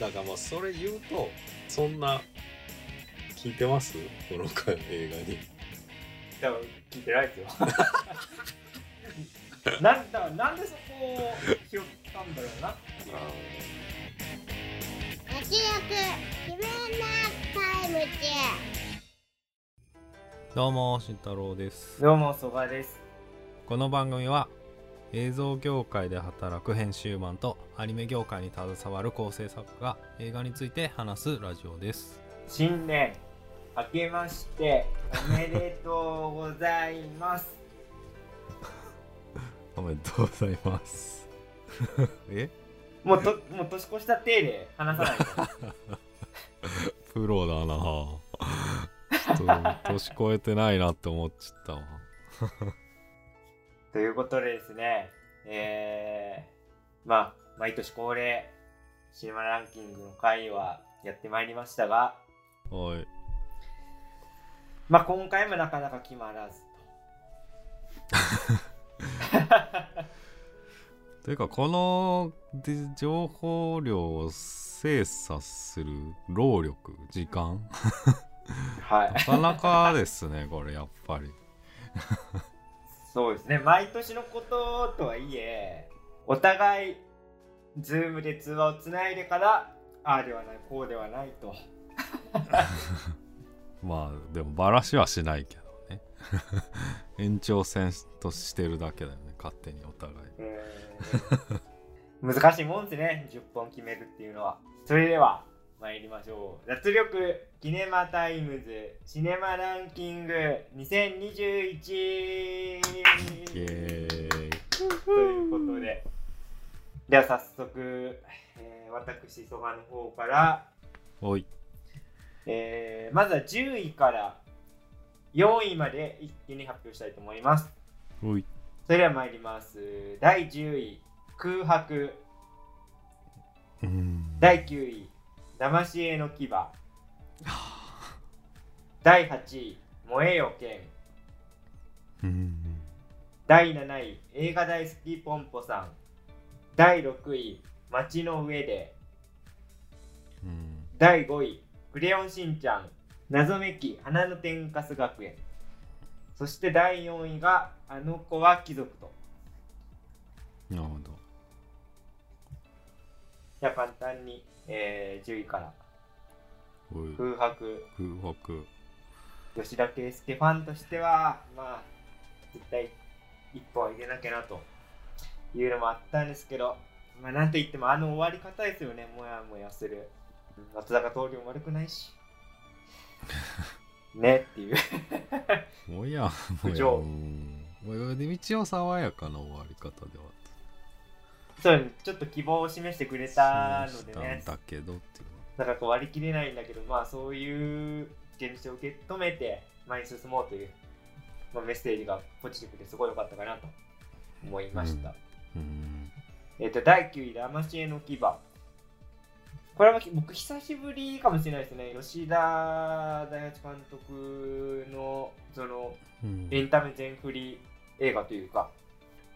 だからまあそれ言うとそんな聞いてます？この回映画に。多分聞いてないですよ。なんだなんでそこを拾ったんだろうなっていう。活躍自分なタイム中どうも慎太郎です。どうも曽我です。この番組は映像業界で働く編集マンとアニメ業界に携わる構成作家が映画について話すラジオです。新年明けましておめでとうございます。おめでとうございます。え？もうともう年越した体で話さないと。プロだな。ちょっと年越えてないなって思っちゃったわということでですねえー、まあ毎年恒例シネマランキングの回はやってまいりましたがおい。まあ今回もなかなか決まらずと。いうかこので情報量を精査する労力時間？はい。なかなかですねこれやっぱりそうですね。毎年のこととはいえお互いズームで通話をつないでからああではないこうではないと。まあでもバラしはしないけどね。延長戦としてるだけだよね勝手にお互い。難しいもんですね。10本決めるっていうのは。それでは参りましょう。脱力キネマタイムズシネマランキング2021イエーイ。ということで。では早速、えー私そばの方から。おい。えーまずは10位から4位まで一気に発表したいと思います。おい。それでは参ります。第10位、空白。うん。第9位、騙し絵の牙。第8位、燃えよ剣。うん第7位、映画大好きポンポさん。第6位、街の上で。うん第5位、クレヨンしんちゃん。謎めき花の天かす学園。そして第4位が、あの子は貴族と。なるほどじゃあ簡単に、えー10位から。空白。空白。吉田圭佑ファンとしてはまあ絶対一本入れなきゃなと。いうのもあったんですけどまあなんといってもあの終わり方ですよね。もやもやする。うん松坂桃李も悪くないし。ねっていう。もやもや。もやで一応爽やかな終わり方ではそうちょっと希望を示してくれたのでね。んだけどっていうなんかこう割り切れないんだけどまあそういう現実を受け止めて前に進もうという、まあ、メッセージがポジティブですごい良かったかなと思いました、うんえっ、と第9位騙し絵の牙。これは僕久しぶりかもしれないですね。吉田大八監督のそのうん。エンタメ全振り映画というか。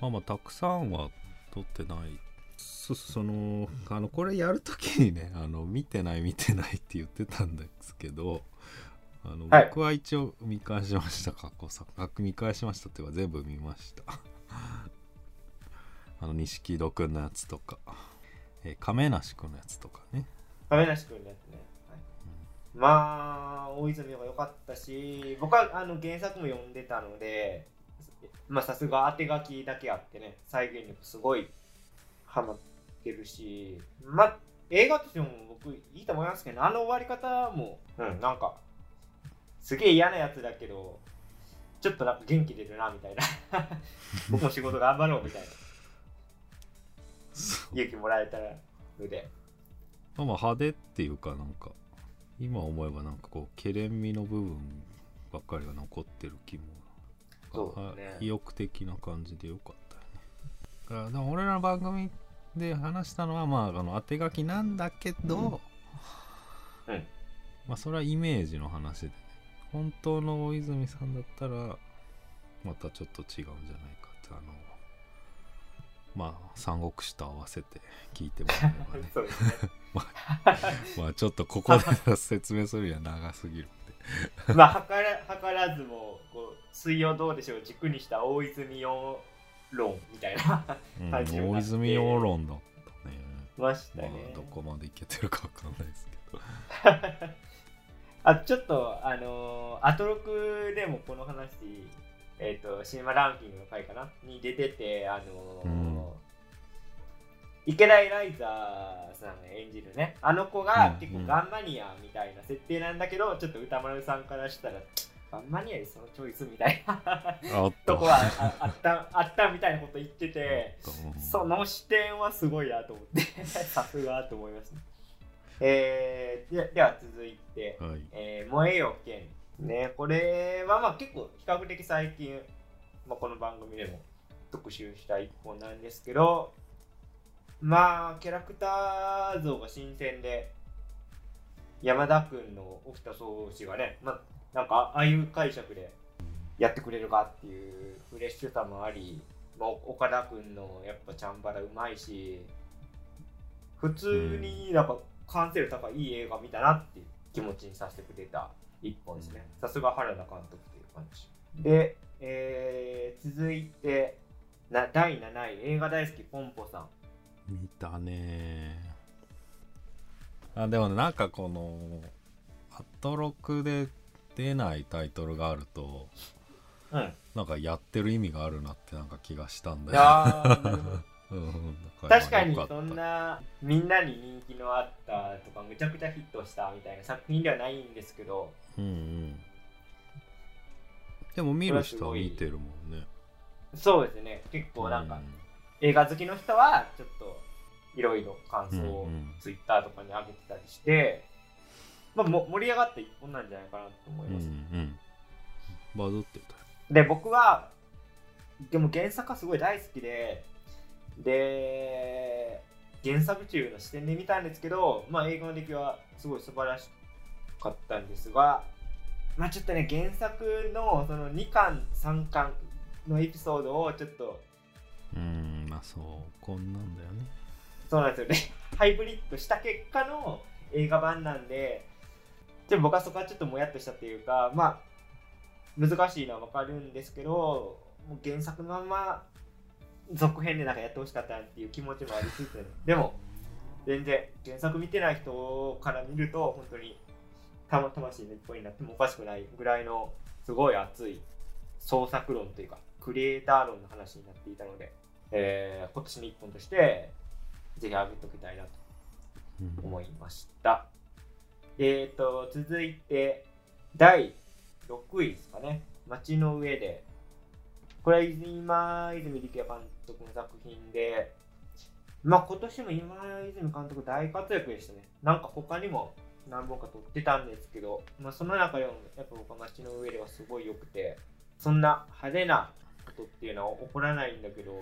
まあまあたくさんは撮ってない。そそのあのこれやるときにね あの見てない見てないって言ってたんですけどあの、はい。僕は一応見返しました。過去作あ見返しましたっていうか全部見ました。あの錦戸くんのやつとか、えー亀梨くんのやつとかね。亀梨君のやつね、はい。まあ大泉洋が良かったし僕はあの原作も読んでたのでまあさすが当て書きだけあってね再現力すごいハマってるしまあ映画としても僕いいと思いますけどあの終わり方もうん。なんかすげえ嫌なやつだけどちょっとなんか元気出るなみたいな。僕も仕事頑張ろうみたいな。勇気もらえたので。まあまあ派手っていうかなんか今思えばなんかこうけれんみの部分ばっかりが残ってる気もそうですね。意欲的な感じでよかったよね。だからでも俺らの番組で話したのはまああの当て書きなんだけど、うん。まあそれはイメージの話でね本当の大泉さんだったらまたちょっと違うんじゃないかってあのまあ三国志と合わせて聞いてもらえればね。ね。まあちょっとここで説明するには長すぎる まあ、図ら図らずも、こう、水曜どうでしょう、軸にした大泉洋論みたいな、うん感じになって大泉洋論だったね。ましたまねあ。どこまでいけてるかわかんないですけど。あ、ちょっと、あのーアトロクでもこの話、えっ、と、シネマランキングの回かな？に出てて、あのーうん池田エライザーさん演じるね、あの子がうん結構ガンマニアみたいな設定なんだけど、ちょっと歌丸さんからしたら、ガンマニアでそのチョイスみたいな。と。こはああったあったみたいなこと言ってて、うんその視点はすごいなと思って、さすがと思いますね。えー、ででは続いて、はい。えー燃えよ剣。ね、これはまあ結構比較的最近、まあ、この番組でも特集した一本なんですけど、まあキャラクター像が新鮮で、山田君の沖田総司がね、まあなんかああいう解釈でやってくれるかっていうフレッシュさもあり、まあ、岡田君のやっぱチャンバラうまいし、普通になんか完成度高いいい映画見たなっていう気持ちにさせてくれた一本ですね。さすが原田監督っていう感じ。で、えー続いてな第7位、映画大好きポンポさん。見たね。あでもなんかこのアトロクで出ないタイトルがあるとうん。なんかやってる意味があるなってなんか気がしたんだいよ、やーなるほどうんだら確かにそんなみんなに人気のあったとかむちゃくちゃヒットしたみたいな作品ではないんですけど。うんうんでも見る人は見てるもんねそうですね結構なんかう映画好きの人はちょっといろいろ感想をうんうん。ツイッターとかに上げてたりして、まあ、も盛り上がった一本なんじゃないかなと思いうんます、うんバズってたよ。で僕はでも原作はすごい大好きでで原作中の視点で見たんですけど、まあ、映画の出来はすごい素晴らしかったんですが、まあ、ちょっとね原作のその2巻3巻のエピソードをちょっとうんまあそうこんなんだよね。そうなんですよね。ハイブリッドした結果の映画版なんででも僕はそこはちょっともやっとしたっていうかまあ難しいのはわかるんですけどもう原作のまま続編でなんかやってほしかったっていう気持ちもありつつでも全然原作見てない人から見ると本当にたま魂の一本になってもおかしくないぐらいのすごい熱い創作論というかクリエイター論の話になっていたので、えー今年の一本としてぜひ上げておきたいなと思いました。えーと、続いて、第6位ですかね。街の上で。これは今泉力也監督の作品で、まあ今年も今泉監督大活躍でしたね。なんか他にも何本か撮ってたんですけど、まあその中でもやっぱ僕は街の上ではすごい良くて、そんな派手なことっていうのは起こらないんだけど、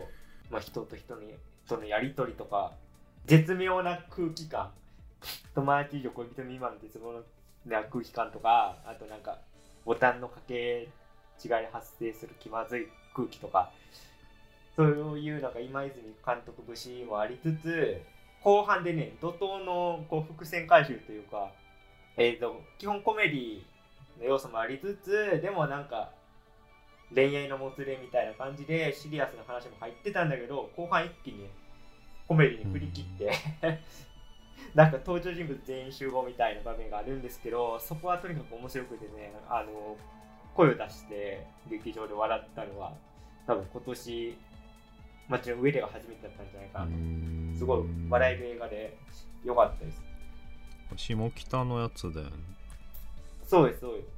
まあ人と人のとのやりとりとか、絶妙な空気感。友達以上恋人未満の絶望な空気感とかあとなんかボタンの掛け違い発生する気まずい空気とか。そういうなんか今泉監督節もありつつ後半でね怒涛のこう伏線回収というか、えー、と基本コメディの要素もありつつでもなんか恋愛のもつれみたいな感じでシリアスな話も入ってたんだけど後半一気にねコメディに振り切って、なんか登場人物全員集合みたいな場面があるんですけどそこはとにかく面白くてねあの声を出して劇場で笑ったのは多分今年街の上でが初めてだったんじゃないかなと。うん。すごい笑える映画で良かったです。下北のやつだよね。そうですそうです。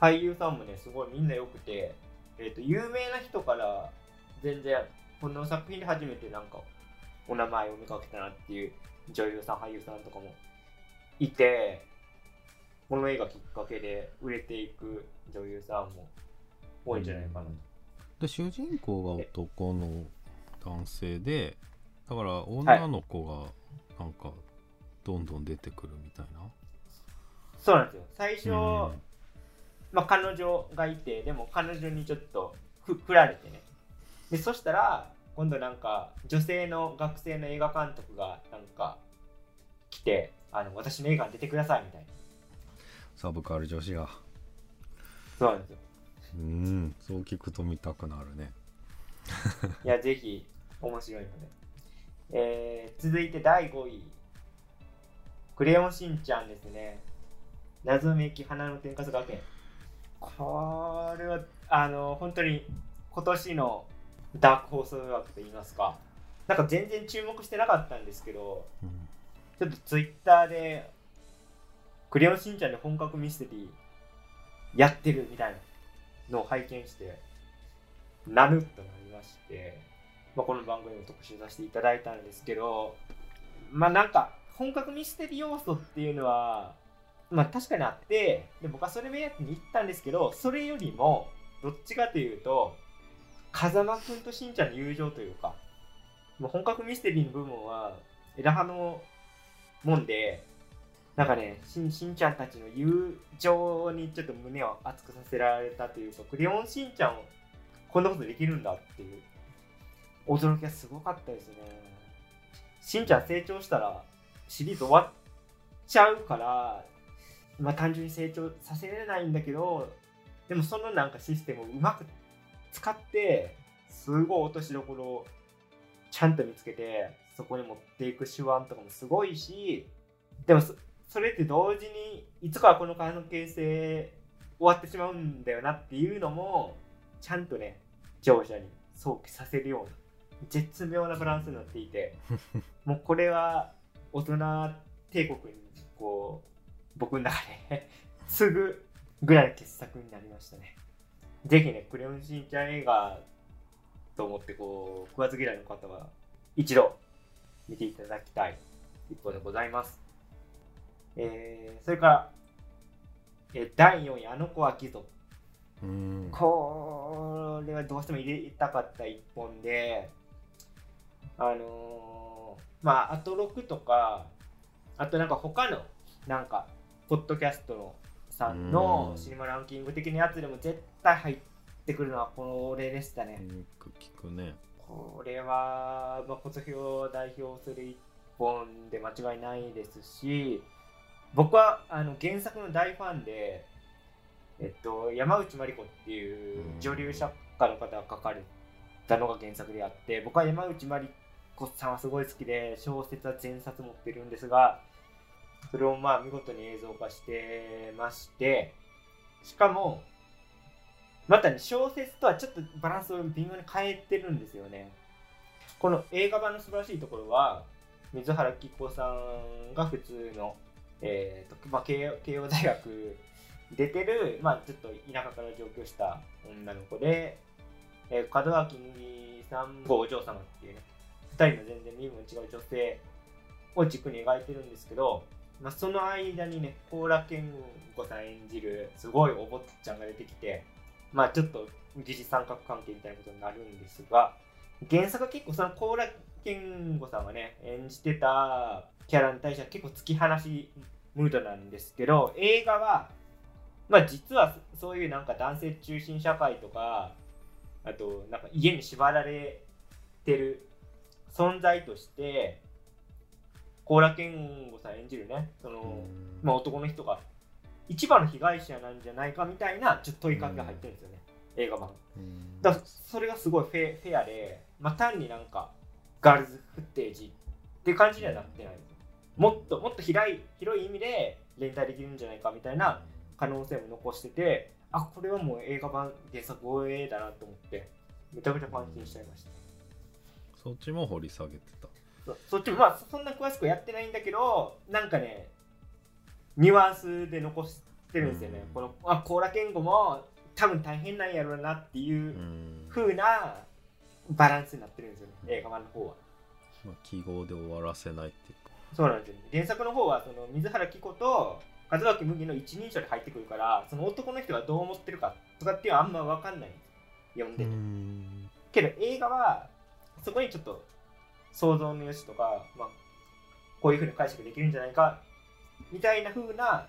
俳優さんもねすごいみんな良くて、えー、と有名な人から全然この作品で初めてなんかお名前を見かけたなっていう女優さん俳優さんとかもいてこの映画きっかけで売れていく女優さんも多いんじゃないかなと、で主人公が男の男性でだから女の子がなんかどんどん出てくるみたいな、そうなんですよ。最初、うんまあ、彼女がいてでも彼女にちょっとふ振られてね。でそしたら今度なんか女性の学生の映画監督がなんか来てあの私の映画に出てくださいみたいな。サブカル女子が。そうなんですよ。うん。そう聞くと見たくなるね。いやぜひ面白いので、えー続いて第5位。クレヨンしんちゃんですね。謎めき花の天かす学園これはあの本当に今年のダークホース枠といいますかなんか全然注目してなかったんですけどうん。ちょっとツイッターでクレヨンしんちゃんで本格ミステリーやってるみたいなのを拝見してなるとなりまして、まあ、この番組を特集させていただいたんですけどまあなんか本格ミステリー要素っていうのはまあ確かにあってで僕はそれ目当てに行ったんですけどそれよりもどっちかというと風間くんとしんちゃんの友情というかもう本格ミステリーの部分は枝葉のもんでなんかねしんしんちゃんたちの友情にちょっと胸を熱くさせられたというかクレヨンしんちゃんをこんなことできるんだっていう驚きがすごかったですね。しんちゃん成長したらシリーズ終わっちゃうからまあ単純に成長させれないんだけどでもそのなんかシステムをうまく使ってすごい落としどころをちゃんと見つけてそこに持っていく手腕とかもすごいしでもそそれって同時にいつかはこの関係性終わってしまうんだよなっていうのもちゃんとね聴者に想起させるような絶妙なバランスになっていて もうこれは大人帝国にこう僕の中で継ぐぐらいの傑作になりましたねぜひねクレヨンしんちゃん映画と思ってこう食わず嫌いの方は一度見ていただきたい一歩でございます。えー、それから、えー第4位、あの子は貴族。うんこれはどうしても入れたかった一本で、あのーまあ、アトロクとか、あとなんか他の、なんか、ポッドキャストのさんのうんシネマランキング的なやつでも絶対入ってくるのはこれでしたね。よく聞くねこれは、まあ、小津を代表する一本で間違いないですし僕はあの原作の大ファンで、えっと、山内まり子っていううん女流作家の方が書かれたのが原作であって僕は山内まり子さんはすごい好きで小説は全冊持ってるんですがそれをまあ見事に映像化してましてしかもまたね小説とはちょっとバランスを微妙に変えてるんですよね。この映画版の素晴らしいところは水原希子さんが普通の、えーとまあ、慶応大学出てる、まあ、ちょっと田舎から上京した女の子で、えー門脇麦さんごお嬢様っていうね2人の全然身分違う女性を軸に描いてるんですけど、まあ、その間にね高良健吾さん演じるすごいお坊ちゃんが出てきてまあちょっと疑似三角関係みたいなことになるんですが原作は結構その高良健吾さんがね演じてたキャラに対しては結構突き放しムードなんですけど映画はまあ実はそういうなんか男性中心社会とかあとなんか家に縛られてる存在として高良健吾さん演じるねその、まあ、男の人が一番の被害者なんじゃないかみたいなちょっと問いかけが入ってるんですよね、映画版。うん。だそれがすごいフェフェアで、まあ、単になんかガールズフッテージって感じにはなってない。もっともっと広い広い意味で連帯できるんじゃないかみたいな可能性も残しててあこれはもう映画版原作防衛だなと思ってめちゃめちゃ感心しちゃいました。そっちも掘り下げてたそそっちもまあそんな詳しくやってないんだけどなんかねニュアンスで残してるんですよね、うん。このあ高良健吾も多分大変なんやろうなっていううん。風なバランスになってるんですよね、うん。映画版の方は。まあ、記号で終わらせないっていうか。そうなんですよ、ね、原作の方はその水原希子と門脇麦の一人称で入ってくるからその男の人がどう思ってるかとかっていうのはあんま分かんない。読んでて、ん。けど映画はそこにちょっと想像の余地とか、まあ、こういうふうに解釈できるんじゃないかみたいな風な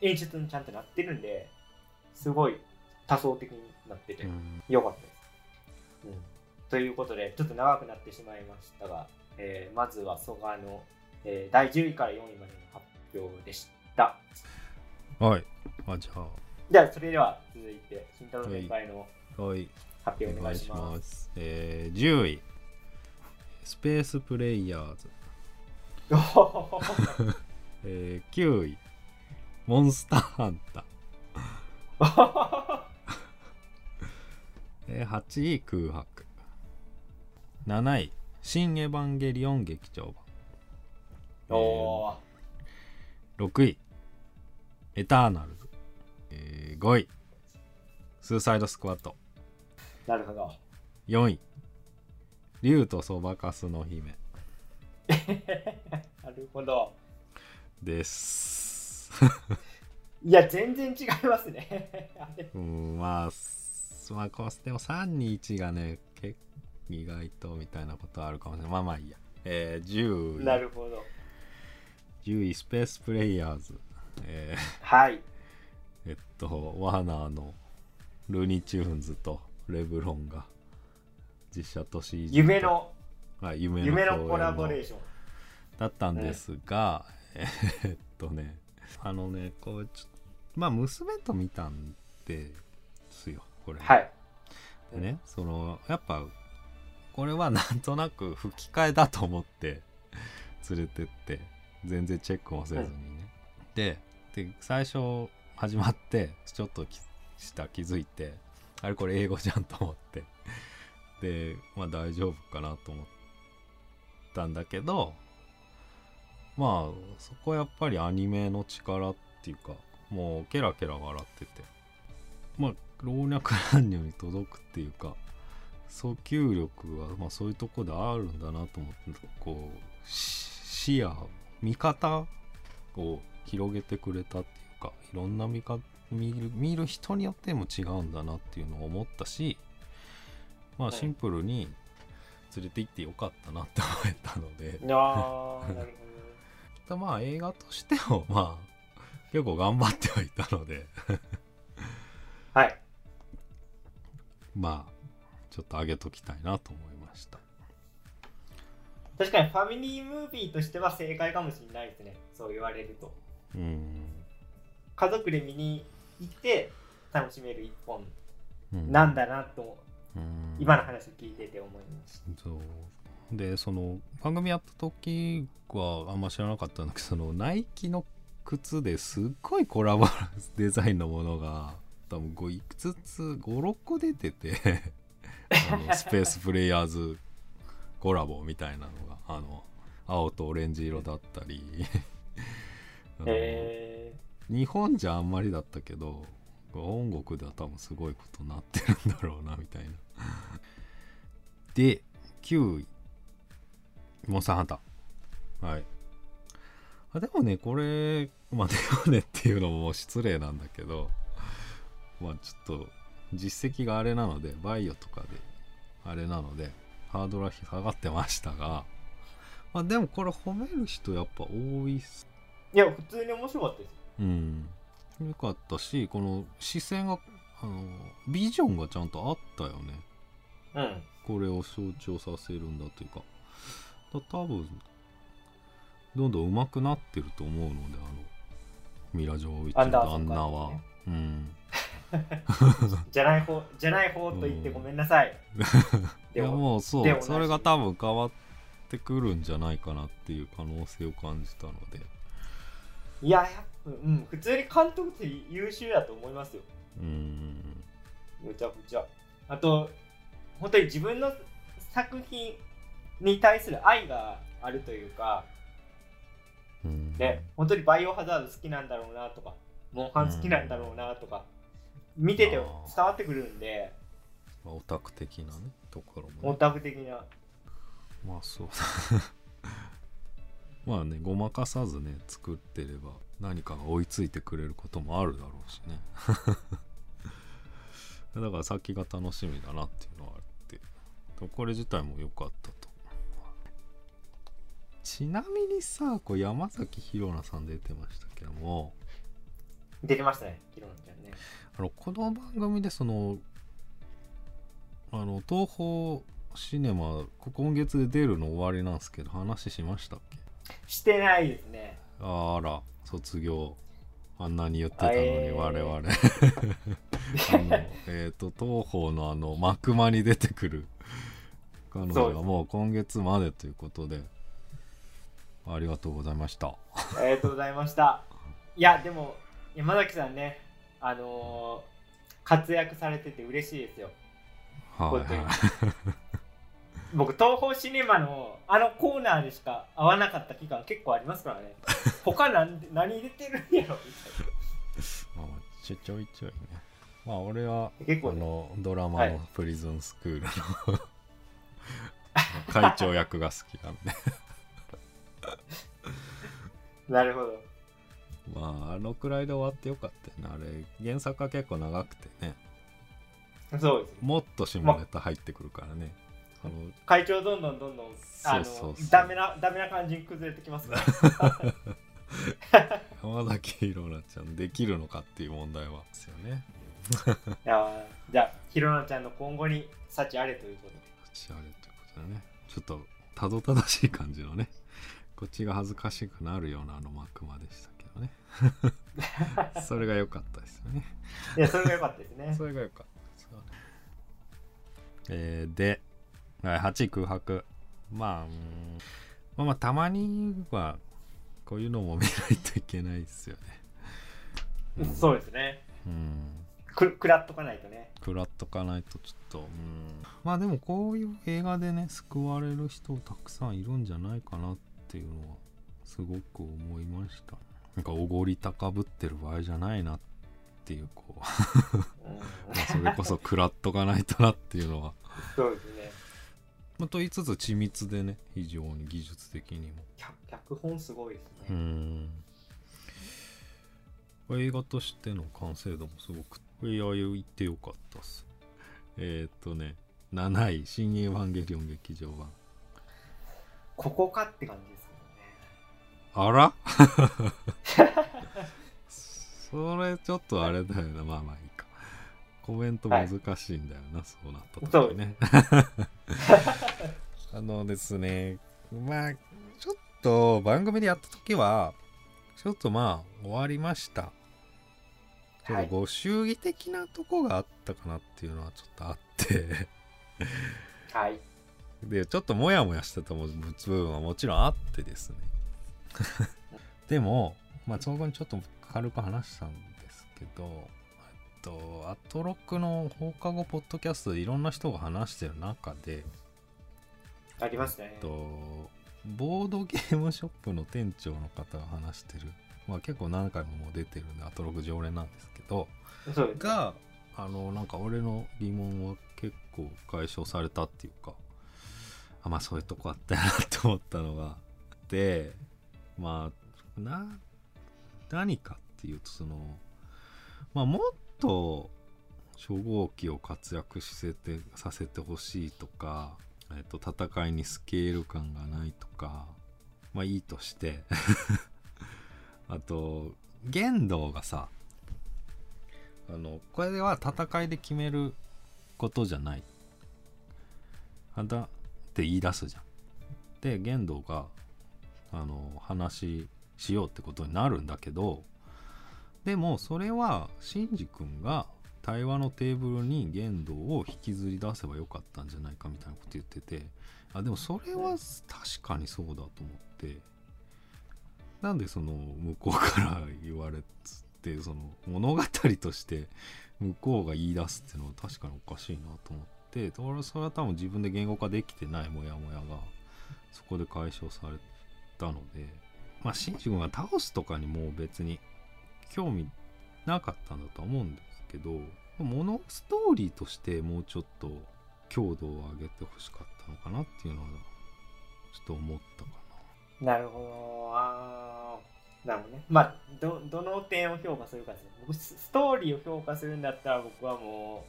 演出にちゃんとなってるんですごい多層的になっててうん。よかったです、うん、ということで、ちょっと長くなってしまいましたが、えーまずは蘇我の、えー第10位から4位までの発表でした。はい。あじゃじゃあ、それでは続いて、慎太郎先輩のあはい。発表お願いししま。ます。すえー、10位スペ ースプレイ。ヤーズ、えー、9位モンスターハンター、えー、8位空白。7位新エヴァンゲリオン劇場版。おー6位。エターナル。ズ、えー、5位。スーサイドスクワット。なるほど。4位竜とそばかすの姫 なるほど。ですいや、全然違いますね。うんまあすまあこうでも321がね結意外とみたいなことあるかもしれないまあまあいいやえー、10位なるほど。10位スペースプレイヤーズえはい。ーえっとワーナーのルーニーチューンズとレブロンが実写と CG と夢の、はい、夢のコラボレーション。だったんですが、えーっとねあのねこうちょまあ娘と見たんですよこれ、はい。でねそのやっぱこれはなんとなく吹き替えだと思って連れてって全然チェックもせずにね、でで最初始まってちょっときした気づいてあれこれ英語じゃんと思って。でまあ大丈夫かなと思ったんだけどまあそこはやっぱりアニメの力っていうかもうケラケラ笑っててまあ老若男女に届くっていうか訴求力は、まあ、そういうとこであるんだなと思ってこう視野見方を広げてくれたっていうかいろんな見か見る見る人によっても違うんだなっていうのを思ったしまあはいシンプルに連れて行ってよかったなって思えたのであー、なる まあ映画としてもまあ結構頑張ってはいたのでほど。はい。まあちょっと上げときたいなと思いました確かにファミリームービーとしては正解かもしれないですね。そう言われると。うん、家族で見に行って楽しめる一本うん、なんだなと、うん今の話を聞いてて思いました。そうでその番組やった時はあんま知らなかったんだけどそのナイキの靴ですっごいコラボデザインのものが多分5いくつつ56個出てて あのスペースプレイヤーズコラボみたいなのがあの青とオレンジ色だったり。え日本じゃあんまりだったけど本国では多分すごいことになってるんだろうなみたいな。で9位モンスターハンター。はい。あでもねこれまあでもねっていうのも失礼なんだけどまあちょっと実績があれなのでバイオとかであれなのでハードルは下がってましたがまあでもこれ褒める人やっぱ多いっす。ー、いや、普通に面白かったです。うん、よかったしこの視線があのビジョンがちゃんとあったよね。うん。これを象徴させるんだというか。だ多分どんどん上手くなってると思うのであのミラ・ジョーウィッチの旦那は。ね、うん。じゃない方、じゃない方と言ってごめんなさい。いやでも、もうそう。それが多分変わってくるんじゃないかなっていう可能性を感じたので。いや、やっぱ、うん、普通に監督って優秀だと思いますよ。うんむちゃくちゃ。あと、本当に自分の作品に対する愛があるというか、うんね、本当にバイオハザード好きなんだろうなとか、モンハン好きなんだろうなとか、見てて伝わってくるんで、まあオタク的なねところもね、オタク的な。まあそう まあねごまかさずね作ってれば何かが追いついてくれることもあるだろうしね。だから先が楽しみだなっていうのはあって。これ自体も良かったと。ちなみにさこう山崎宏奈さん出てましたけども。出てましたね、キロノちゃんね。あのこの番組でそのあの東宝シネマ今月で出るの終わりなんですけど話しましたっけ？してないですね。あら卒業あんなに言ってたのにえー我々。あのえっ、と東宝のあの幕間に出てくる。彼女そうです。がもう今月までということでありがとうございました。ありがとうございました。いやでも山崎さんねあのー活躍されてて嬉しいですよ。はい。本当に。は い僕東宝シネマのあのコーナーでしか会わなかった期間結構ありますからね。他何で何出てるんやろ？みまあちょちょいちょいね。まあ俺はたいな結構ね。あのドラマのはい。プリズンスクールの、会長役が好きなんで。なるほど。まああのくらいで終わってよかったよね。あれ原作は結構長くてね。そうですもっと下ネタ入ってくるからね、あの会長どんどんどんどんあのそうそう。ダメなダメな感じに崩れてきますから 山崎ひろなちゃんできるのかっていう問題はですよね。いやーじゃあひろなちゃんの今後に幸あれということで。幸あれということでね。ちょっとたどたどしい感じのね。こっちが恥ずかしくなるようなあの幕間でしたけどね。それが良かったですよね。いやそれが良かったですね。それが良かったですよね。えーではい8位空白まあうーん。まあまあたまにはこういうのも見ないといけないですよね。そうですね。うん。く食らっとかないとね。食らっとかないとちょっとうん。まあでもこういう映画でね救われる人たくさんいるんじゃないかなっていうのはすごく思いました。なんかおごり高ぶってる場合じゃないなっていうこう。う んまあそれこそ食らっとかないとなっていうのは。そうですねまあと言いつつ緻密でね非常に技術的にも。脚脚本すごいですうね、ん映画としての完成度もすごくいや言ってよかったっす。えーっとね7位「新エヴァンゲリオン劇場版。ここかって感じですけどね。あら？それちょっとあれだよなまあまあコメント難しいんだよな、そうなった時ね。あのですねまあちょっと番組でやった時はちょっとまあ終わりました。ちょっはい。とご祝儀的なとこがあったかなっていうのはちょっとあって。はい。でちょっとモヤモヤしてた部分はもちろんあってですね。でもまあそこにちょっと軽く話したんですけどとアトロックの放課後ポッドキャストでいろんな人が話してる中でありますね。とボードゲームショップの店長の方が話してるまあ結構何回ももう出てるんでアトロック常連なんですけどそうですがあのなんか俺の疑問は結構解消されたっていうかあまあそういうとこあったよなって思ったのがでまあな何かっていうとそのまあもっと初号機を活躍させてさせてほしいとか、えっと、戦いにスケール感がないとかまあいいとして。あと玄道がさあのこれは戦いで決めることじゃない。あだって言い出すじゃん。で玄道があの話しようってことになるんだけどでもそれはシンジ君が対話のテーブルに玄道を引きずり出せばよかったんじゃないかみたいなこと言っててあでもそれは確かにそうだと思ってなんでその向こうから言われつってその物語として向こうが言い出すっていうのは確かにおかしいなと思って俺それは多分自分で言語化できてないモヤモヤがそこで解消されたのでまあシンジ君が倒すとかにもう別に興味なかったんだとは思うんですけど物ストーリーとしてもうちょっと強度を上げてほしかったのかなっていうのはちょっと思ったかな。るほど。あーなるほどね。まあどどの点を評価するかですね僕スストーリーを評価するんだったら僕はも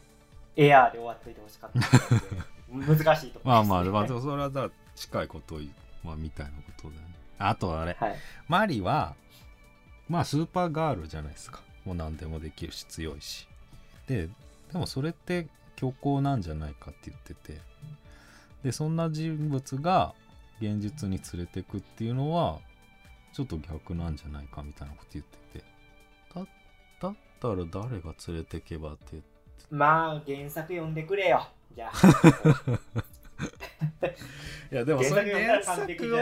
うエアーで終わっといてほしかったんで。難しいとこな。まあろまあ、まあ、それはだ近いことまあ、みたいなことだよね。あとあれ、はい。マリは、まあスーパーガールじゃないですか。もう何でもできるし強いし。で、でもそれって虚構なんじゃないかって言ってて。でそんな人物が現実に連れてくっていうのはちょっと逆なんじゃないかみたいなこと言っててだだったら誰が連れてけばってまあ原作読んでくれよじゃあ いやでもそれ原作を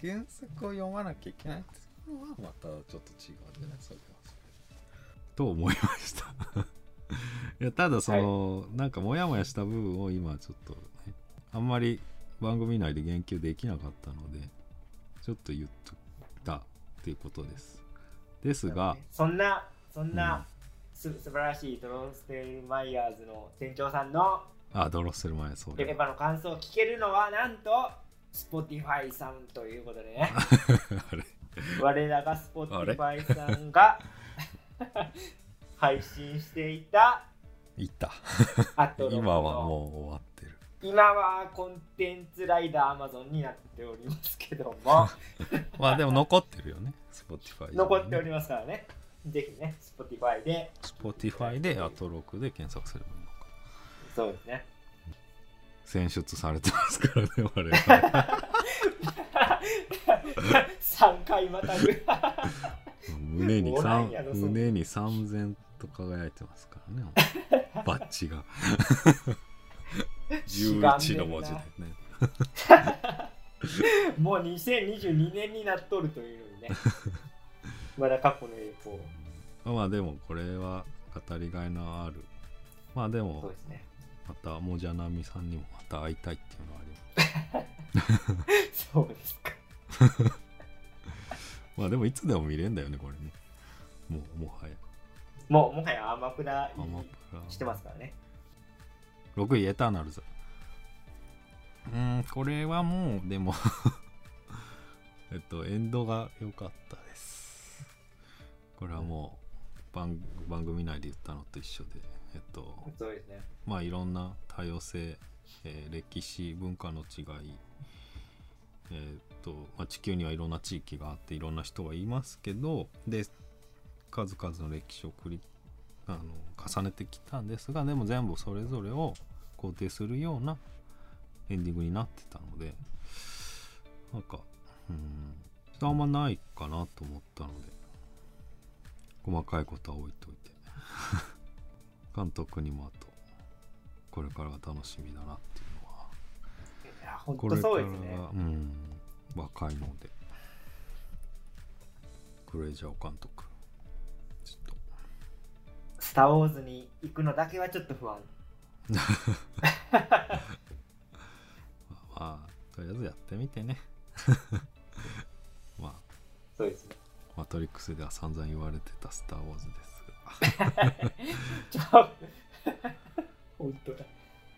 原作を読まなきゃいけないってのはまたちょっと違うんじゃないそれはと思いました。いやただその、なんかモヤモヤした部分を今ちょっと、ね、あんまり番組内で言及できなかったのでちょっと言っとったっていうことです。ですがそんなそんな、す素晴らしいドロンステルマイヤーズの店長さんのあドロッセル前そうペペパの感想を聞けるのはなんと Spotify さんということでね。あれ 我らが Spotify さんが配信していた言った。今はもう終わってる。今はコンテンツライダー Amazon になっておりますけども。まあでも残ってるよね Spotify 残っておりますからね。ぜひね Spotify で。Spotify でアトロクで検索すればいいのか。そうですね。選出されてますからね我々 3回またぐ。胸に胸に三千と輝いてますからね。バッジが。11の文字でね。もう2022年になっとるというのにね。まだ過去の栄光。まあでもこれは語りがいのある。まあでそうもですね。またもじゃなみさんにもまた会いたいっていうのはあります。そうですか まあでもいつでも見れんだよねこれね。もうもはや。もうもはやアマプラアマプラ。してますからね。6位エターナルズ。うーんこれはもうでも えっとエンドが良かったです。これはもう番番組内で言ったのと一緒でえっとね。まあいろんな多様性、えー歴史文化の違いえーっと、まあ、地球にはいろんな地域があっていろんな人はいますけどで数々の歴史を繰りあの重ねてきたんですがでも全部それぞれを肯定するようなエンディングになってたのでなんかうんあんまないかなと思ったので細かいことは置いといて。監督にもあとこれからが楽しみだなっていう本当そうですね。うん若いので。クレイジャー監督。ちょっと。スター・ウォーズに行くのだけはちょっと不安。まあとりあえずやってみてね。ま あそうですね。マトリックスでは散々言われてたスター・ウォーズですが。ちょ本当だ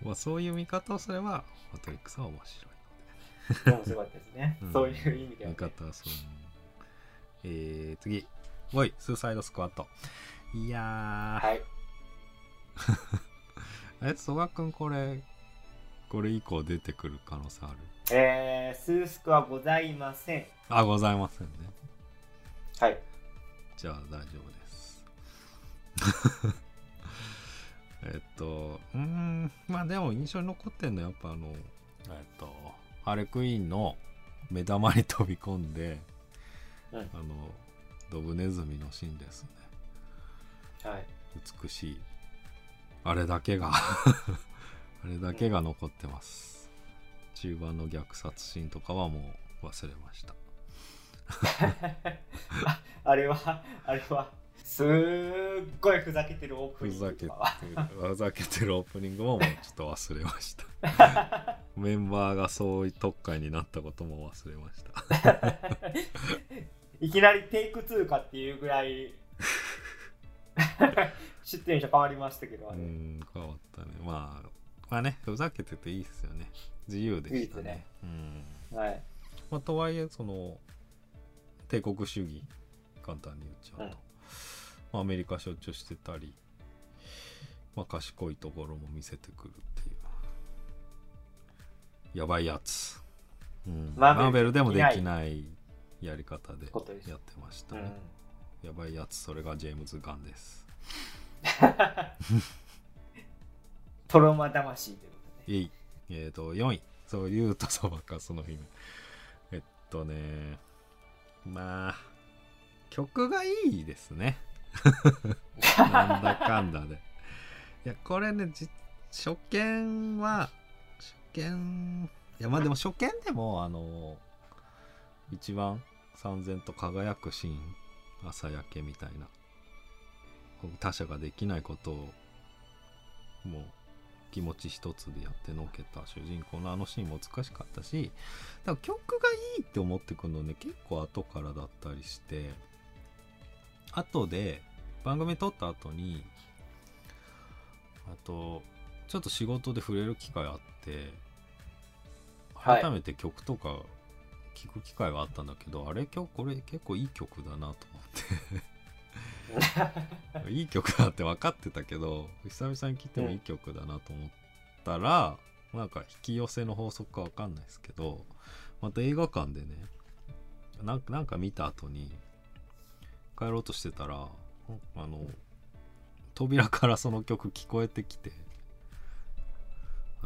まあそういう見方をすればマトリックスは面白い。面白かったですね、うん。そういう意味では、見ね、方はそう。えー、次。おいスーサイドスクワット。いやー、はい。え曽我君これこれ以降出てくる可能性ある？えー、スースクはございません。あございませんね。はい。じゃあ大丈夫ですえっとうーんまあでも印象に残ってんのはやっぱあのえっとハーレクイーンの目玉に飛び込んで、うん。あのドブネズミのシーンですね。はい。美しい。あれだけが あれだけが残ってます。中盤の虐殺シーンとかはもう忘れました。あれはあれはすっごいふざけてるオープふざけてニングとか。はるふざけてるオープニングももうちょっと忘れました。メンバーがそういう特会になったことも忘れました。いきなりテイク2かっていうぐらい出演者変わりましたけど、あうれん変わったね。まあまあねふざけてていいですよね。自由でしたね。いいうん。はい。まあ、とはいえその帝国主義簡単に言っちゃうと、うん。まあ、アメリカ象徴してたり、まあ、賢いところも見せてくるっていう。やばいやつ、うん、マーベルでもでできないやり方でやってましたうん。ね、やばいやつ。それがジェームズ・ガンです。トロマ魂ということで。えい。えーと4位そう言うとそばかその姫えっとねまあ曲がいいですね なんだかんだで。いやこれね初見は初見いやまあでも初見でもあの一番三千と輝くシーン朝焼けみたいな他者ができないことをもう気持ち一つでやってのけた主人公のあのシーンも難しかったしだから曲がいいって思ってくるのね結構後からだったりして。後で番組撮った後にあとちょっと仕事で触れる機会あってはい。改めて曲とか聞く機会があったんだけど、あれ曲これ結構いい曲だなと思って。いい曲だって分かってたけど久々に聴いてもいい曲だなと思ったら、なんか引き寄せの法則か分かんないですけどまた映画館でねなんかなんか見た後に帰ろうとしてたらあの扉からその曲聞こえてきて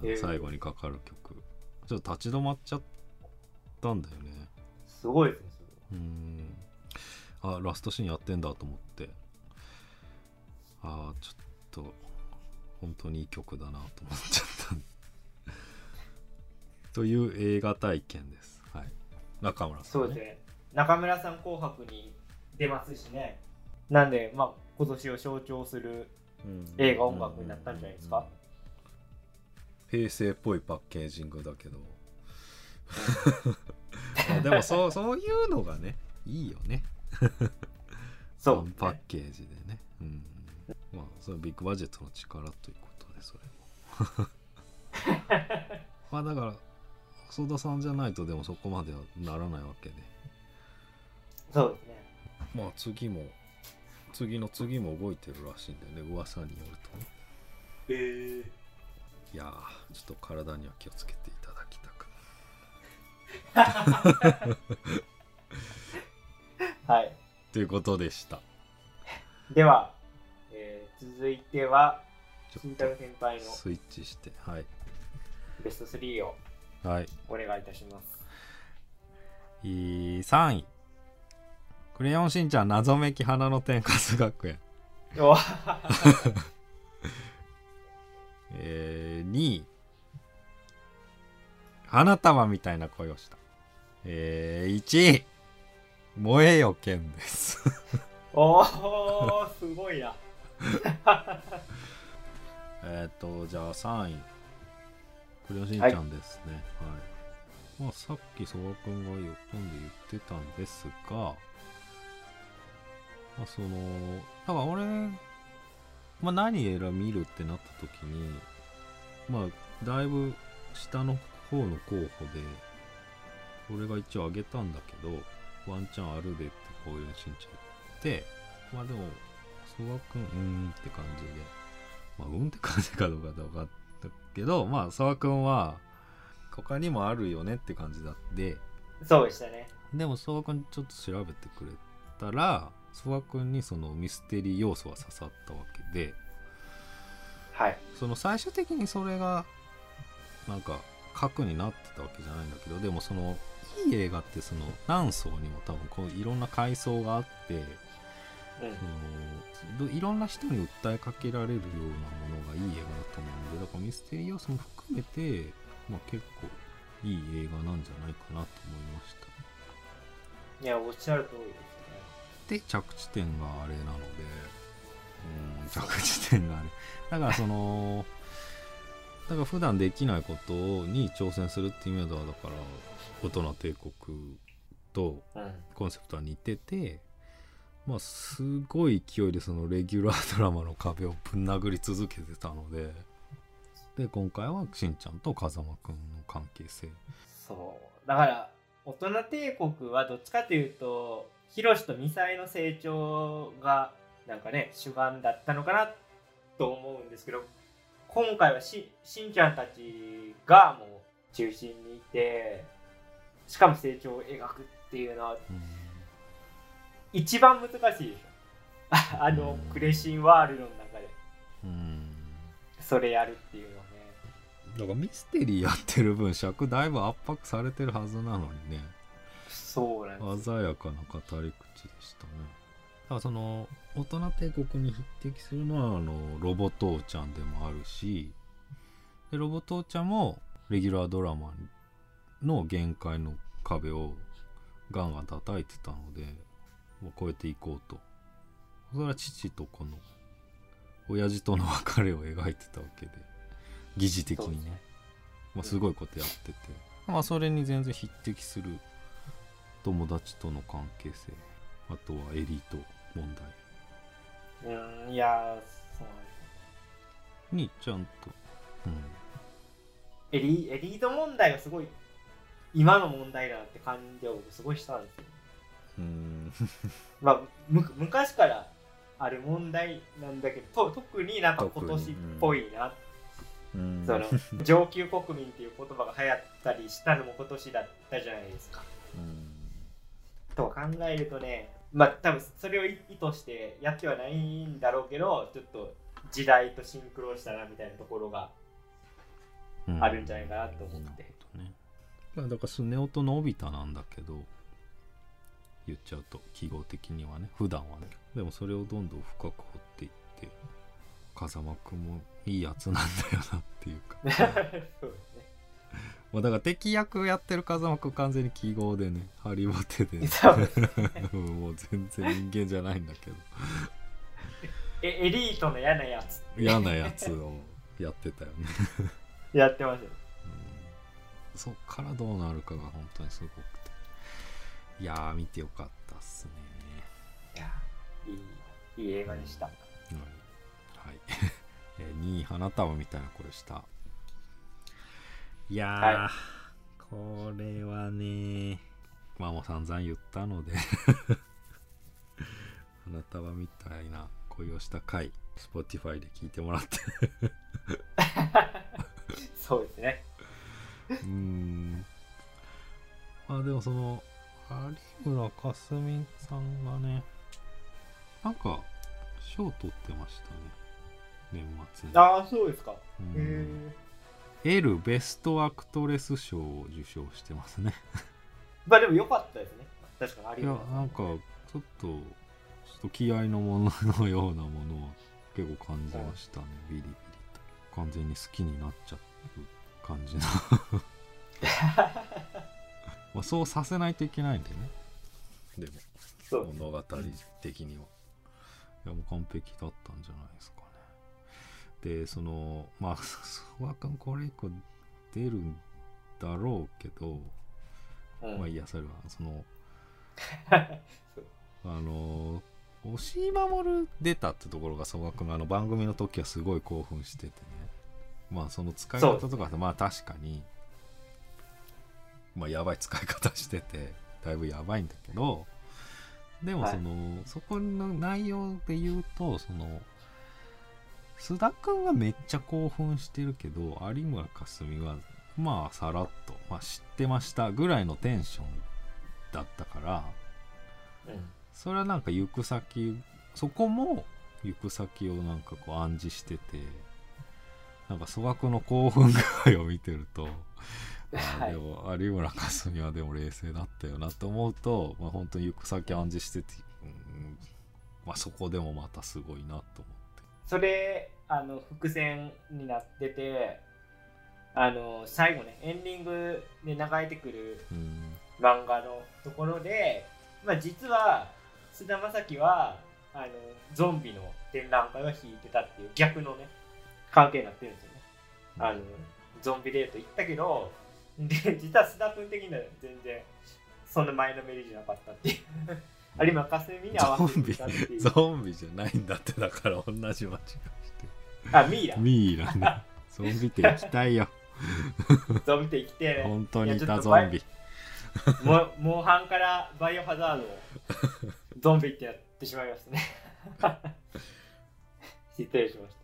えー。最後にかかる曲。ちょっと立ち止まっちゃったんだよね。すごいですねうーん。あラストシーンやってんだと思って。ああちょっと本当にいい曲だなと思っちゃった。という映画体験です。はい。中村さん、そうですね。中村さん紅白に出ますしね。なんでまあ今年を象徴するうん。映画音楽になったんじゃないですか？平成っぽいパッケージングだけど。まあでもそうそういうのがねいいよね。そう。パッケージでね。うん。まあそれビッグバジェットの力ということでそれも。まあだから細田さんじゃないとでもそこまではならないわけで。そうですねまあ次も次の次も動いてるらしいんだよね。噂によるとね。えいやーちょっと体には気をつけていただきたく。はい。ということでした。では、えー続いては慎太郎先輩のとスイッチしてはい。ベスト3をはい。お願いいたします。い3位クレヨンしんちゃん謎めき花の天かす学園。お えー、2位花束みたいな声をした。えー、1位燃えよ剣です。おーすごいな。えっとじゃあ3位クレヨンしんちゃんですね。はい、まあさっき曽我くんがよ読んで言ってたんですがまあそのだから俺まあ何選び見るってなった時にまあだいぶ下の方の候補で俺が一応挙げたんだけどワンチャンあるでってこういうしんちゃん言ってまあでも曽我くんうーんって感じでまあうんって感じかどうかどうかったけどまあ曽我くんは他にもあるよねって感じだって。そうでしたね。でも曽我くんちょっと調べてくれたら曽我くんにそのミステリー要素が刺さったわけではい。その最終的にそれがなんか核になってたわけじゃないんだけどでもそのいい映画ってその何層にも多分こういろんな階層があってうん。そのどいろんな人に訴えかけられるようなものがいい映画だと思うんでだからミステリー要素も含めて、まあ、結構いい映画なんじゃないかなと思いました。いやおっしゃる通りですねで着地点があれなので。うん着地点があれ。だからそのだから普段できないことに挑戦するっていう意味ではだから大人帝国とうん。コンセプトは似ててまあすごい勢いでそのレギュラードラマの壁をぶん殴り続けてたのでで今回はしんちゃんと風間くんの関係性。そう。だから大人帝国はどっちかというとヒロシとミサイの成長がなんかね主眼だったのかなと思うんですけど今回はししんちゃんたちがもう中心にいてしかも成長を描くっていうのはうん一番難しいでしょ。あのうん。クレシンワールドの中で。うん。それやるっていうのはね。だからミステリーやってる分尺だいぶ圧迫されてるはずなのにねそうなんです鮮やかな語り口でしたね。だからその大人帝国に匹敵するのはあのロボ父ちゃんでもあるしでロボ父ちゃんもレギュラードラマの限界の壁をガンガン叩いてたのでもう超えていこうと。それは父とこの親父との別れを描いてたわけで疑似的にね。まあ、すごいことやってて、まあそれに全然匹敵する友達との関係性。あとはエリート問題。うんいやーそうなんですにちゃんと、うん、エリエリート問題がすごい今の問題だなって感じを僕すごいしたんですよ。うん。まあむ昔からある問題なんだけどと特になんか今年っぽいな、うん。その上級国民っていう言葉が流行ったりしたのも今年だったじゃないですかと考えるとねまあ多分それを意図してやってはないんだろうけどちょっと時代とシンクロしたなみたいなところがうん。あるんじゃないかなと思って、なるほどね。だからスネ夫とのび太なんだけど言っちゃうと記号的にはね普段はね。でもそれをどんどん深く掘っていって風間くんもいいやつなんだよなっていうか まあだから敵役やってる風間くん完全に記号でねハリボテで、ね、もう全然人間じゃないんだけど。えエリートの嫌なやつ。嫌なやつをやってたよね。やってましたよ。うん。そっからどうなるかが本当にすごくて。いやー見てよかったっすね。いやいいいい映画でした。はい、はい。えー、2位花束みたいな声したい。やー、はこれはねまあもう散々言ったので花束みたいな恋をした回 Spotify で聞いてもらって。そうですね。うーん。まあでもその有村架純さんがねなんか賞取ってましたね年末に。ああそうですか。うん。へえエルベストアクトレス賞を受賞してますね。まあでも良かったですね。確かにありいやがとう。なんかちょっとちょっと気合のもののようなものは結構感じましたね。ビリビリと。完全に好きになっちゃう感じの。まあそうさせないといけないんでね。でも物語的には、いやもう完璧だったんじゃないですかねでそのまあ諏訪君これ以降出るんだろうけど、うん。まあいいやそれはその あの押井守出たってところが曽我君があの番組の時はすごい興奮しててね。まあその使い方とかまあ確かにまあやばい使い方しててだいぶやばいんだけどでもはい。その、そこの内容で言うとその須田君がめっちゃ興奮してるけど有村架純はまあさらっと、まあ、知ってましたぐらいのテンションだったからうん。それはなんか行く先そこも行く先をなんかこう暗示しててなんか粗学の興奮具合を見てると、あはい。でも有村架純はでも冷静だったよなって思うと、まあ、本当に行く先暗示してて、うんまあ、そこでもまたすごいなと思ってそれあの伏線になっててあの最後ねエンディングで流れてくるうん。漫画のところで、まあ、実は菅田将暉はあのゾンビの展覧会を引いてたっていう逆のね関係になってるんですよね。あのゾンビデート行ったけどで実は須田君的には全然そんな前のめりじゃなかったっていう有馬かす。みに合わせてたっていう ゾンビじゃないんだってだから同じ間違いして。あミイラ。るミイラね。ゾンビって行きたいよ。ゾンビって生きてね本当にいたゾンビ。もモンハンからバイオハザードをゾンビってやってしまいますね。失礼しまし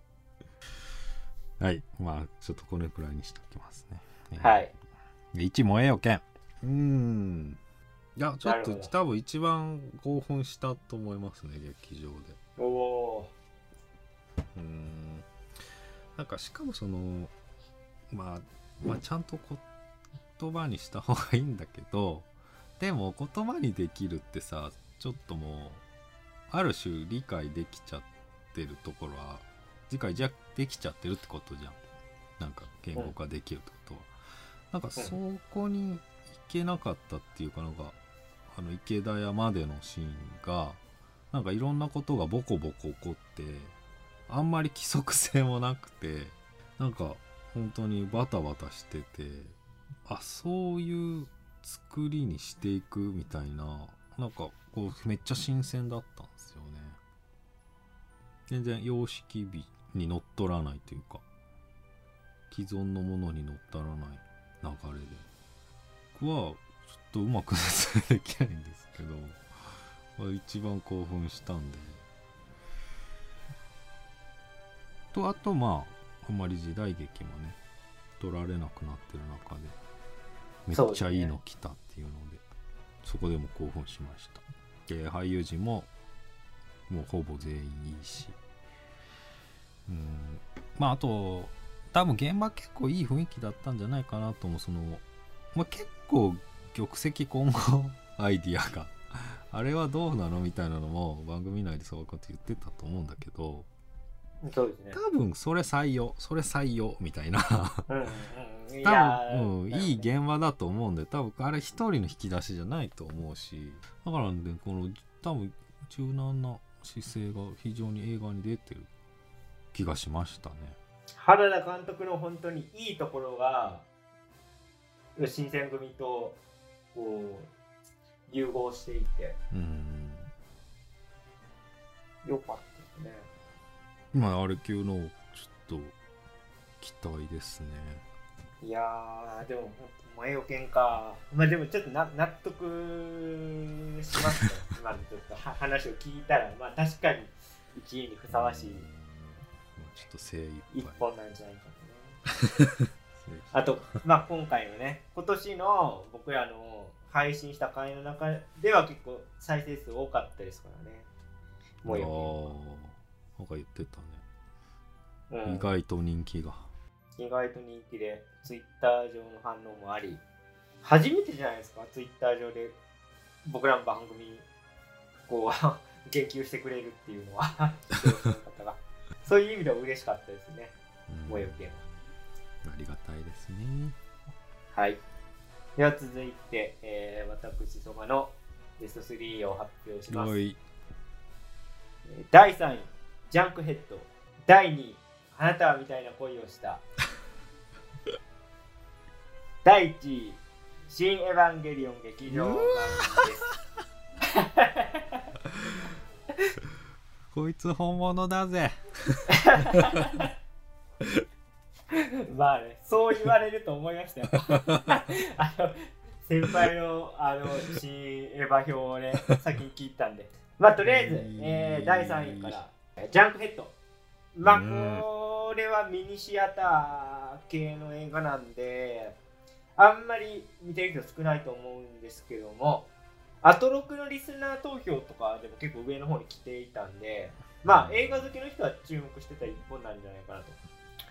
はい。まあちょっとこれくらいにしておきますね。たはい。で1燃えよけんうーんいやちょっと多分一番興奮したと思いますね劇場で。おおうーん。なんかしかもそのまあ、まあちゃんと言葉にした方がいいんだけどでも言葉にできるってさちょっともうある種理解できちゃってるところは理解じゃできちゃってるってことじゃん。なんか言語化できるってことは、なんかそこに行けなかったっていうかなんかあの池田屋までのシーンがなんかいろんなことがボコボコ起こってあんまり規則性もなくてなんか本当にバタバタしててあそういう作りにしていくみたいななんかこうめっちゃ新鮮だったんですよね。全然様式美にのっとらないというか既存のものにのっとらない流れで。僕はとうまく説明できないんですけど、まあ、一番興奮したんで。とあとまああんまり時代劇もね撮られなくなってる中でめっちゃいいの来たっていうのでそこでも興奮しました。で俳優陣ももうほぼ全員いいし。うん。まああと多分現場結構いい雰囲気だったんじゃないかなと思うその、まあ、結構玉石混合アイディアがあれはどうなのみたいなのも番組内でそういうこと言ってたと思うんだけどそうですね。多分それ採用それ採用みたいな。うん多や分、うん、いい現場だと思うんで多分あれ一人の引き出しじゃないと思うしだからねこの多分柔軟な姿勢が非常に映画に出てる気がしましたね。原田監督の本当にいいところが新選組とこう融合していてうんよかったですね。まああれ級のちょっと期待ですねいやー、でも、前置けんか。まあでもちょっとな納得しましたよ。今のちょっとは話を聞いたら、まあ確かに1位にふさわしいうんまあちょっと精一本なんじゃないかとね。あと、まあ今回のね、今年の僕らの配信した回の中では結構再生数多かったですからね。もよーなんか言ってたね、うん。意外と人気が。意外と人気で、ツイッター上の反応もあり、初めてじゃないですか、ツイッター上で僕らの番組にこう言及してくれるっていうのは。そういう意味では嬉しかったですね、うん。もよけんは。ありがたいですねはい。では続いて、えー、私、そばのベスト3を発表します。第3位、ジャンクヘッド。第2位、あなたはみたいな恋をした。第1位、新エヴァンゲリオン劇場版です。こいつ本物だぜ まあね、そう言われると思いましたよ。あの先輩のあの新エヴァ表をね、先に聞いたんで。まあ、とりあえず、えー第3位から、ジャンクヘッド。まあ、うんこれはミニシアター系の映画なんで、あんまり見てる人少ないと思うんですけども、アトロクのリスナー投票とかでも結構上の方に来ていたんで、まあ映画好きの人は注目してた一本なんじゃないかなと。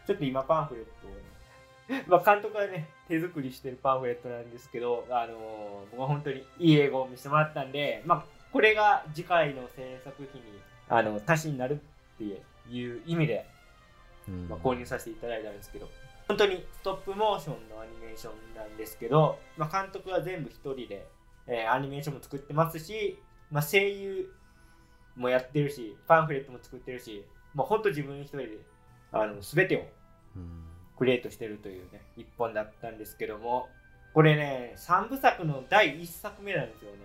ちょっと今パンフレットをね、まあ監督がね、手作りしてるパンフレットなんですけど、あのー僕は本当にいい映画を見せてもらったんで、まあこれが次回の制作費にあの足しになるっていう意味で、うん。まあ、購入させていただいたんですけど、本当にストップモーションのアニメーションなんですけど、まあ、監督は全部一人で、えーアニメーションも作ってますし、まあ、声優もやってるし、パンフレットも作ってるし、まあ、本当自分一人であの全てをうん。クリエイトしてるというね、一本だったんですけども、これね、3部作の第1作目なんですよね。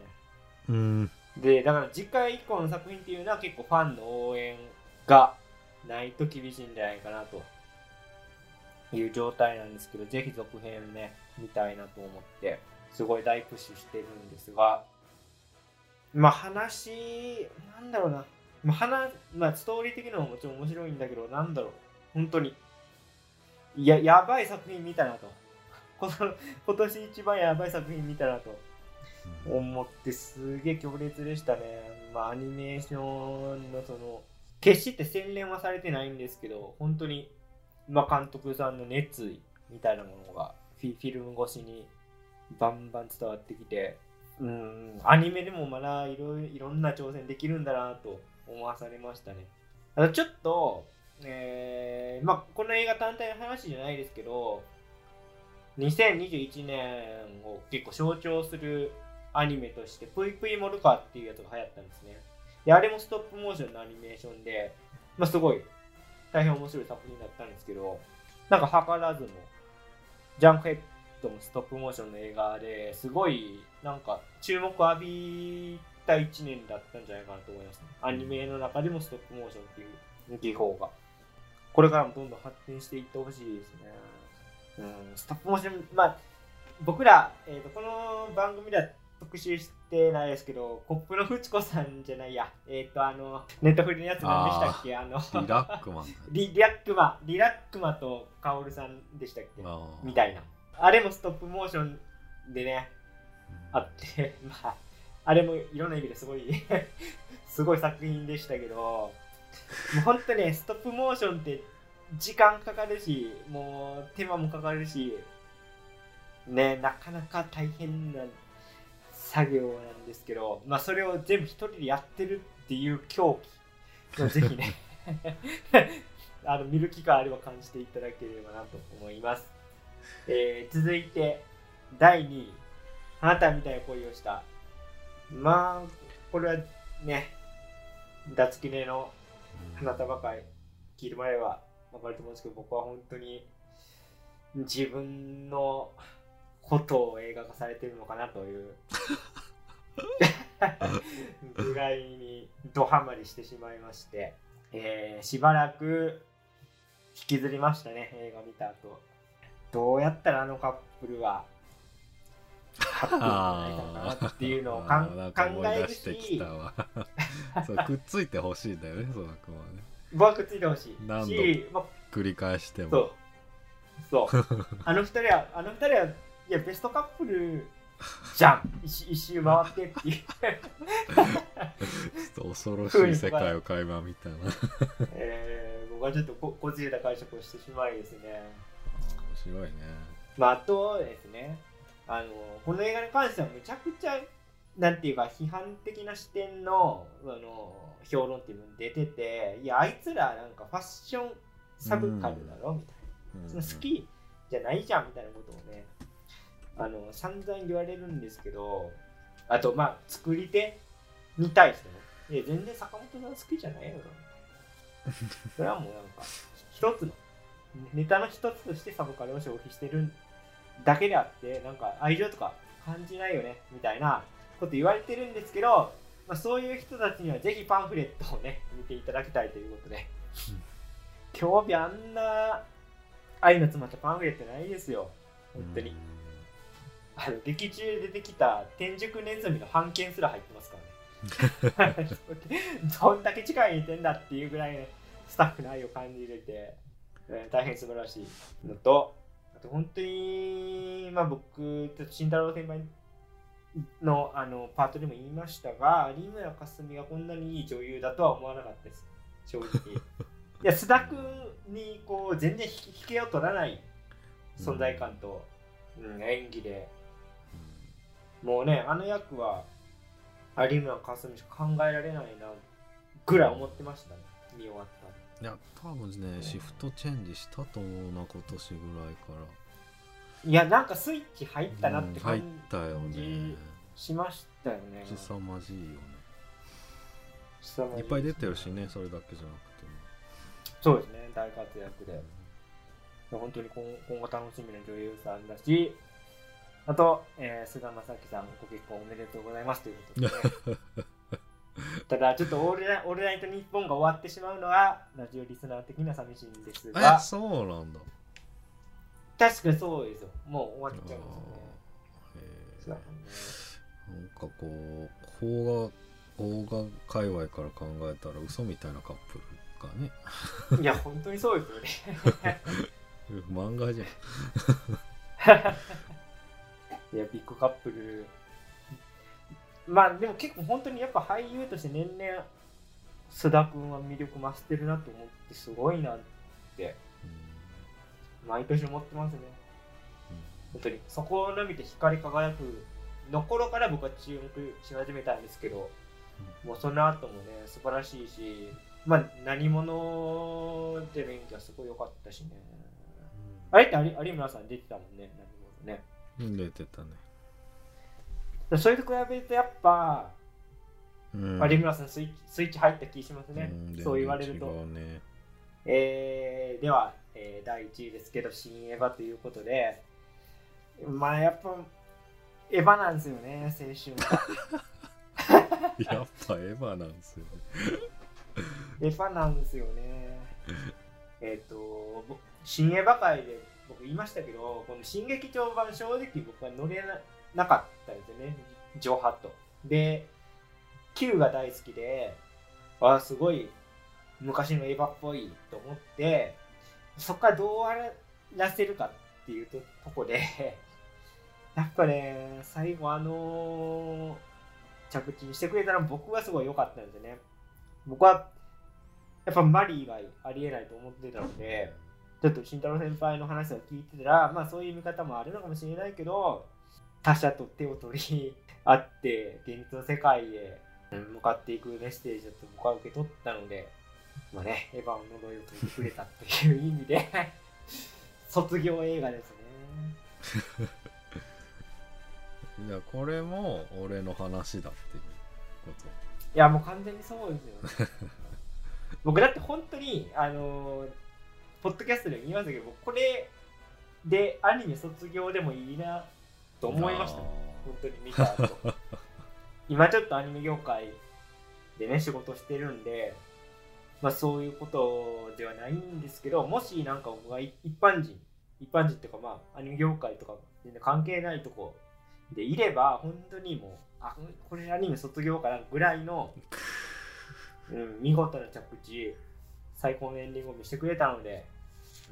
うん。で、だから次回以降の作品っていうのは結構ファンの応援がないと厳しいんじゃないかなという状態なんですけど、ぜひ続編ね、見たいなと思って、すごい大プッシュしてるんですが、まあ話、なんだろうな、まあ、話まあ、ストーリー的なのももちろん面白いんだけど、なんだろう、本当に、いや、やばい作品見たなと。この今年一番やばい作品見たなと。思ってすげえ強烈でしたね。まあアニメーションのその決して洗練はされてないんですけど本当に、まあ、監督さんの熱意みたいなものがフィフィルム越しにバンバン伝わってきてうんアニメでもまだいろいろんな挑戦できるんだなと思わされましたねあとちょっとえまあこの映画単体の話じゃないですけど2021年を結構象徴するアニメとしてぷいぷいモルカーっていうやつが流行ったんですねであれもストップモーションのアニメーションでまあすごい大変面白い作品だったんですけどなんか図らずもジャンクヘッドもストップモーションの映画ですごいなんか注目を浴びた1年だったんじゃないかなと思いますね。アニメの中でもストップモーションっていう技法が。これからもどんどん発展していってほしいですね。うん、ストップモーション、まあ僕ら、えーとこの番組では特集してないですけど、コップのフチコさんじゃないや、えっ、とあの、ネットフリのやつ何でしたっけ？あの、リラックマンリリラックマ、リラックマとカオルさんでしたっけ？みたいな。あれもストップモーションでね、あって、まあ、あれもいろんな意味ですごい、すごい作品でしたけど、もう本当ね、ストップモーションって時間かかるし、もう手間もかかるし、ね、なかなか大変な作業なんですけど、まあそれを全部一人でやってるっていう狂気をぜひね、あの見る機会あれば感じていただければなと思います。えー続いて第2位あなたみたいな恋をしたまあこれはね脱切れの花束会聞いてもらえば分かると思うんですけど僕は本当に自分のことを映画化されてるのかなというぐらいにドハマりしてしまいまして、えーしばらく引きずりましたね映画見た後。どうやったらあのカップルはハッピーになれたのかなっていうのを考える出し くっついてほしいんだよねその子はね僕はくっついてほしい。何度し、まあ、繰り返しても。そう。そう。あの二人はあの二人はいやベストカップルじゃん。一周回ってっていう。ちょっと恐ろしい世界を垣間見たな。面 えー僕はちょっとここじれた解釈をしてしまいですね。白いね。まあ、あとですね、あの、この映画に関してはめちゃくちゃ、なんていうか、批判的な視点の、あの、評論っていうのが出てて、いや、あいつらなんかファッションサブカルだろ、みたいな。その好きじゃないじゃん、みたいなことをね、あの、散々言われるんですけど、あと、まあ、作り手に対しても、いや、全然坂本さん好きじゃないよな、みたいな。それはもうなんか、一つの、ネタの一つとしてサブカルを消費してるだけであって、なんか愛情とか感じないよね、みたいなこと言われてるんですけど、まあ、そういう人たちにはぜひパンフレットをね、見ていただきたいということで。今日日あんな愛の詰まったパンフレットないですよ。本当に。あの劇中で出てきた天竺ネズミの版権すら入ってますからね。どんだけ力入れてんだっていうぐらい、ね、スタッフの愛を感じれて、えー大変素晴らしいのと、あと本当に、まあ僕、ちょっと慎太郎先輩のあのパートでも言いましたが、有村架純がこんなにいい女優だとは思わなかったです、正直。いや、須田君にこう全然引けを取らない存在感と、うん演技で、もうね、あの役は有村架純しか考えられないなぐらい思ってましたね、見終わったら。いや多分ねシフトチェンジしたと思うな今年ぐらいからいや、なんかスイッチ入ったなってうん入感ったよねじしましたよね。凄まじいよねいっぱい出てるしねそれだけじゃなくてもそうですね、大活躍で。本当に今今後楽しみな女優さんだし、あと、えー、菅田将暉さん、ご結婚おめでとうございますということで、ね。ただ、ちょっとオールナイオールナイトニッポンが終わってしまうのは、ラジオリスナー的には寂しいんですえが、そうなんだ確かにそうですよ。もう終わっちゃうんですよね。なんかこう邦画邦画界隈から考えたら嘘みたいなカップルがねいや、本当にそうですよね。漫画じゃんいや、ビッグカップル。まあでも結構本当にやっぱ俳優として年々須田君は魅力増してるなと思ってすごいなって毎年思ってますね。本当に。そこの見て光り輝くの頃から僕は注目し始めたんですけど、もうその後もね、素晴らしいし、まあ何者で勉強はすごい良かったしね。あれって有有村さん出てたもんね、何者ね。うん出てたねそれと比べるとやっぱ、うん有村さんスイッチスイッチ入った気しますね。んそう言われると。ねえーでは、えー第1位ですけど、新エヴァということで、まあやっぱ、エヴァなんですよね、青春は。やっぱエヴァなんですよねエヴァなんですよね。えっと、ぼ新エヴァ界で僕言いましたけど、この新劇場版正直僕は乗れななかったんですよね、上波と。で、Q が大好きで、あすごい昔のエヴァっぽいと思って、そこからどう終わらせるかっていうとこで、やっぱね、最後あの着地にしてくれたら僕はすごい良かったんでね。僕はやっぱマリーがありえないと思ってたので、ちょっと慎太郎先輩の話を聞いてたら、まあそういう見方もあるのかもしれないけど、他者と手を取り 合って、現実の世界へ向かっていくメッセージだと僕は受け取ったので、まあね、エヴァの呪いを解いてくれたという意味で、卒業映画ですね。いやこれも俺の話だっていうこいや、もう完全にそうですよ、ね。僕だって本当に、あのーポッドキャストでも言いましたけど、僕これでアニメ卒業でもいいなとと思いました。あ本当に見た後。今ちょっとアニメ業界でね、仕事してるんで、まあそういうことではないんですけど、もしなんか僕が一一般人、一般人っていうかまあアニメ業界とか全然関係ないとこでいれば、本当にもう、あ、これアニメ卒業かなぐらいの、うん、見事な着地、最高のエンディングを見せてくれたので、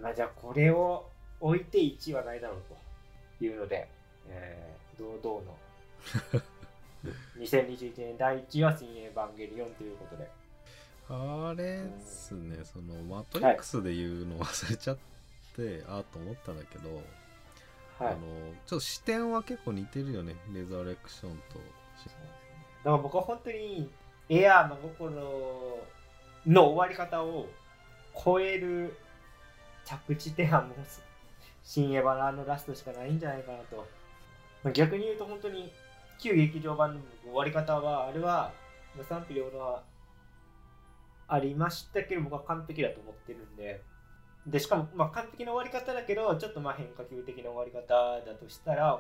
まあじゃあこれを置いて1位はないだろうというので、えー、堂々の 2021年第1位は新エヴァンゲリオンということで。あれっすねそのマトリックスで言うの忘れちゃって、ああと思ったんだけど、はい。あのちょっと視点は結構似てるよねレザレクションとだから僕は本当にエアー真心の終わり方を超える着地点はもう新エヴァのあのラストしかないんじゃないかなと。まあ逆に言うと本当に旧劇場版の終わり方はあれはまあ賛否両論はありましたけど僕は完璧だと思ってるんで。でしかもまあ完璧な終わり方だけどちょっとまあ変化球的な終わり方だとしたら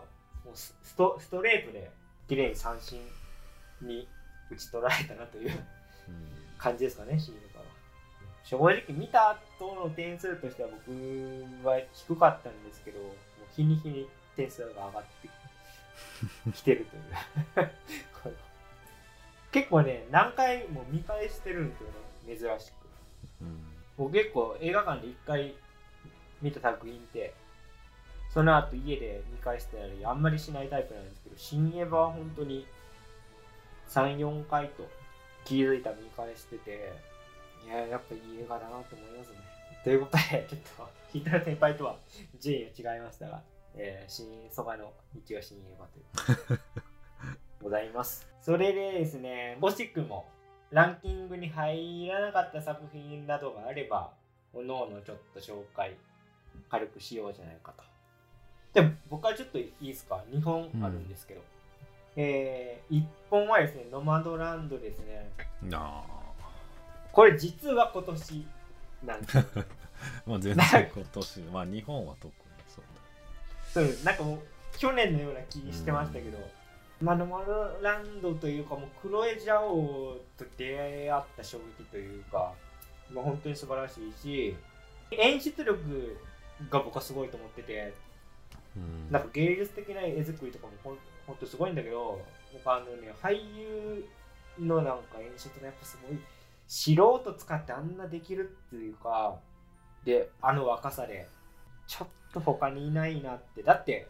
もうスストストレートで綺麗に三振に打ち取られたなといううん感じですかね、シールから。正直見た後の点数としては僕は低かったんですけど、もう日に日に点数が上がってき てるという。結構ね、何回も見返してるんですよね、珍しく。うん僕結構映画館で1回見た作品って、その後家で見返したりあんまりしないタイプなんですけど、新エヴァは本当に3、4回と気づいたら見返してて、いや、やっぱいい映画だなと思いますね。ということで、ちょっと、ヒーター先輩とは順位が違いましたが、えー、新そばの道が新映画というございます。それでですね、惜しくもランキングに入らなかった作品などがあれば、おのおのちょっと紹介、軽くしようじゃないかと。で、僕はちょっといいですか ?2 本あるんですけど。えー、1本はですね、ノマドランドですね。あこれ実は今年なんです まあ全然今年まあ日本は特にそうそうなんかもう去年のような気してましたけど、まあ、ノマドランドというかもうクロエ・ジャオと出会った衝撃というか、まあ、本当に素晴らしいし演出力が僕はすごいと思っててだ、うん。なんか芸術的な絵作りとかもほんほんとすごいんだけど僕あのね俳優のなんか演出がやっぱすごい素人使ってあんなできるっていうかであの若さでちょっと他にいないなって。だって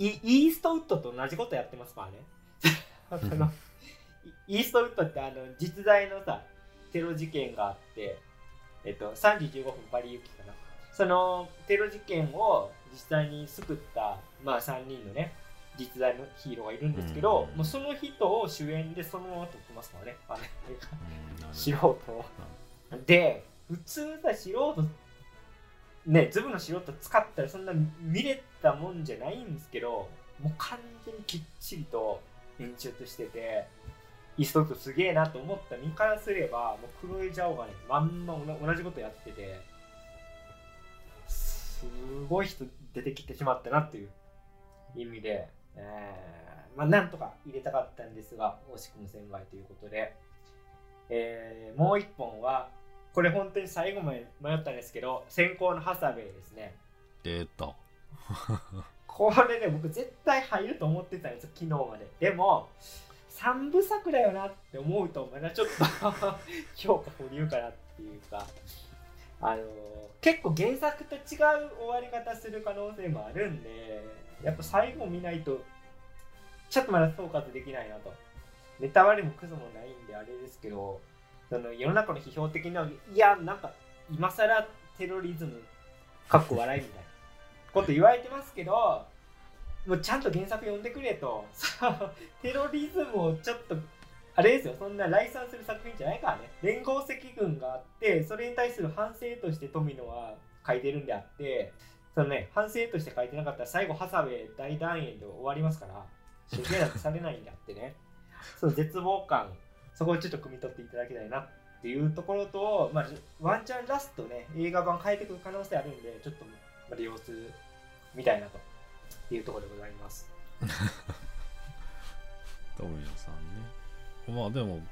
イイーストウッドと同じことやってますからね。そのイイーストウッドってあの実在のさテロ事件があってえっと3時15分パリ行きかな。そのテロ事件を実際に救った、まあ、3人のね実在のヒーローがいるんですけど、うん。もうその人を主演でそのまま撮ってますからね。あの素ほ人を。で普通さ素人ねズブの素人使ったらそんな見れたもんじゃないんですけどもう完全にきっちりと演出しててイーストウッドすげえなと思った身からすればもうクロエ・ジャオがねまんま同じことやっててすごい人出てきてしまったなっていう意味で、えーまあ、なんとか入れたかったんですが惜しくも1000倍ということで、えーもう一本はこれ本当に最後まで迷ったんですけど先行のハサベイですね。出た。これね僕絶対入ると思ってたんですよ昨日まで。でも3部作だよなって思うとまだちょっと。評価保留かなっていうか。あの結構原作と違う終わり方する可能性もあるんでやっぱ最後見ないとちょっとまだ総括できないなと。ネタバレもクソもないんであれですけどその世の中の批評的ないやなんか今更テロリズムかっこ笑いみたいな。こと言われてますけどもうちゃんと原作読んでくれと。テロリズムをちょっとあれですよ。そんな来賛する作品じゃないからね。連合赤軍があってそれに対する反省として富野は書いてるんであってそのね反省として書いてなかったら最後ハサウェイ大団円で終わりますから処刑なんてされないんであってね。その絶望感そこをちょっと汲み取っていただきたいなっていうところと、まあ、ワンチャンラストね映画版変えてくる可能性あるんでちょっと利用するみたいなというところでございます。富野さんね。まあでもね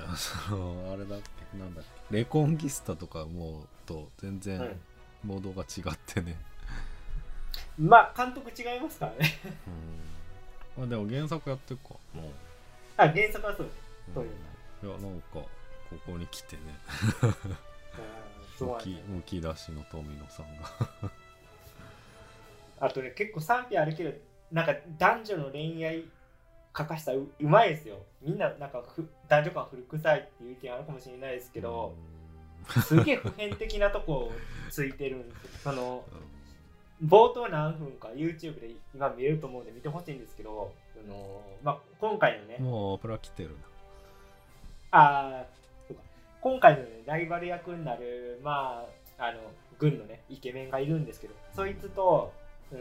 そのあれだっけなんだっけレコンギスタとかもうと全然うん。モードが違ってね。まあ監督違いますからね。うん。まあでも原作やってるか。もう、あ原作はそう。ですうん。そういういやなんかここに来てね。むきむき出しの富野さんがあとね結構賛否あるけどなんか男女の恋愛書かしたらううまいですよ。みんななんかふ男女間古臭いっていう意見あるかもしれないですけど、すげえ普遍的なとこついてるんですよ。そのうん。冒頭何分か YouTube で今見れると思うんで見てほしいんですけどその、まあ、今回のねもうプラ来てるな。あーそうか。今回の、ね、ライバル役になる、まあ、あの軍の、ね、イケメンがいるんですけどそいつと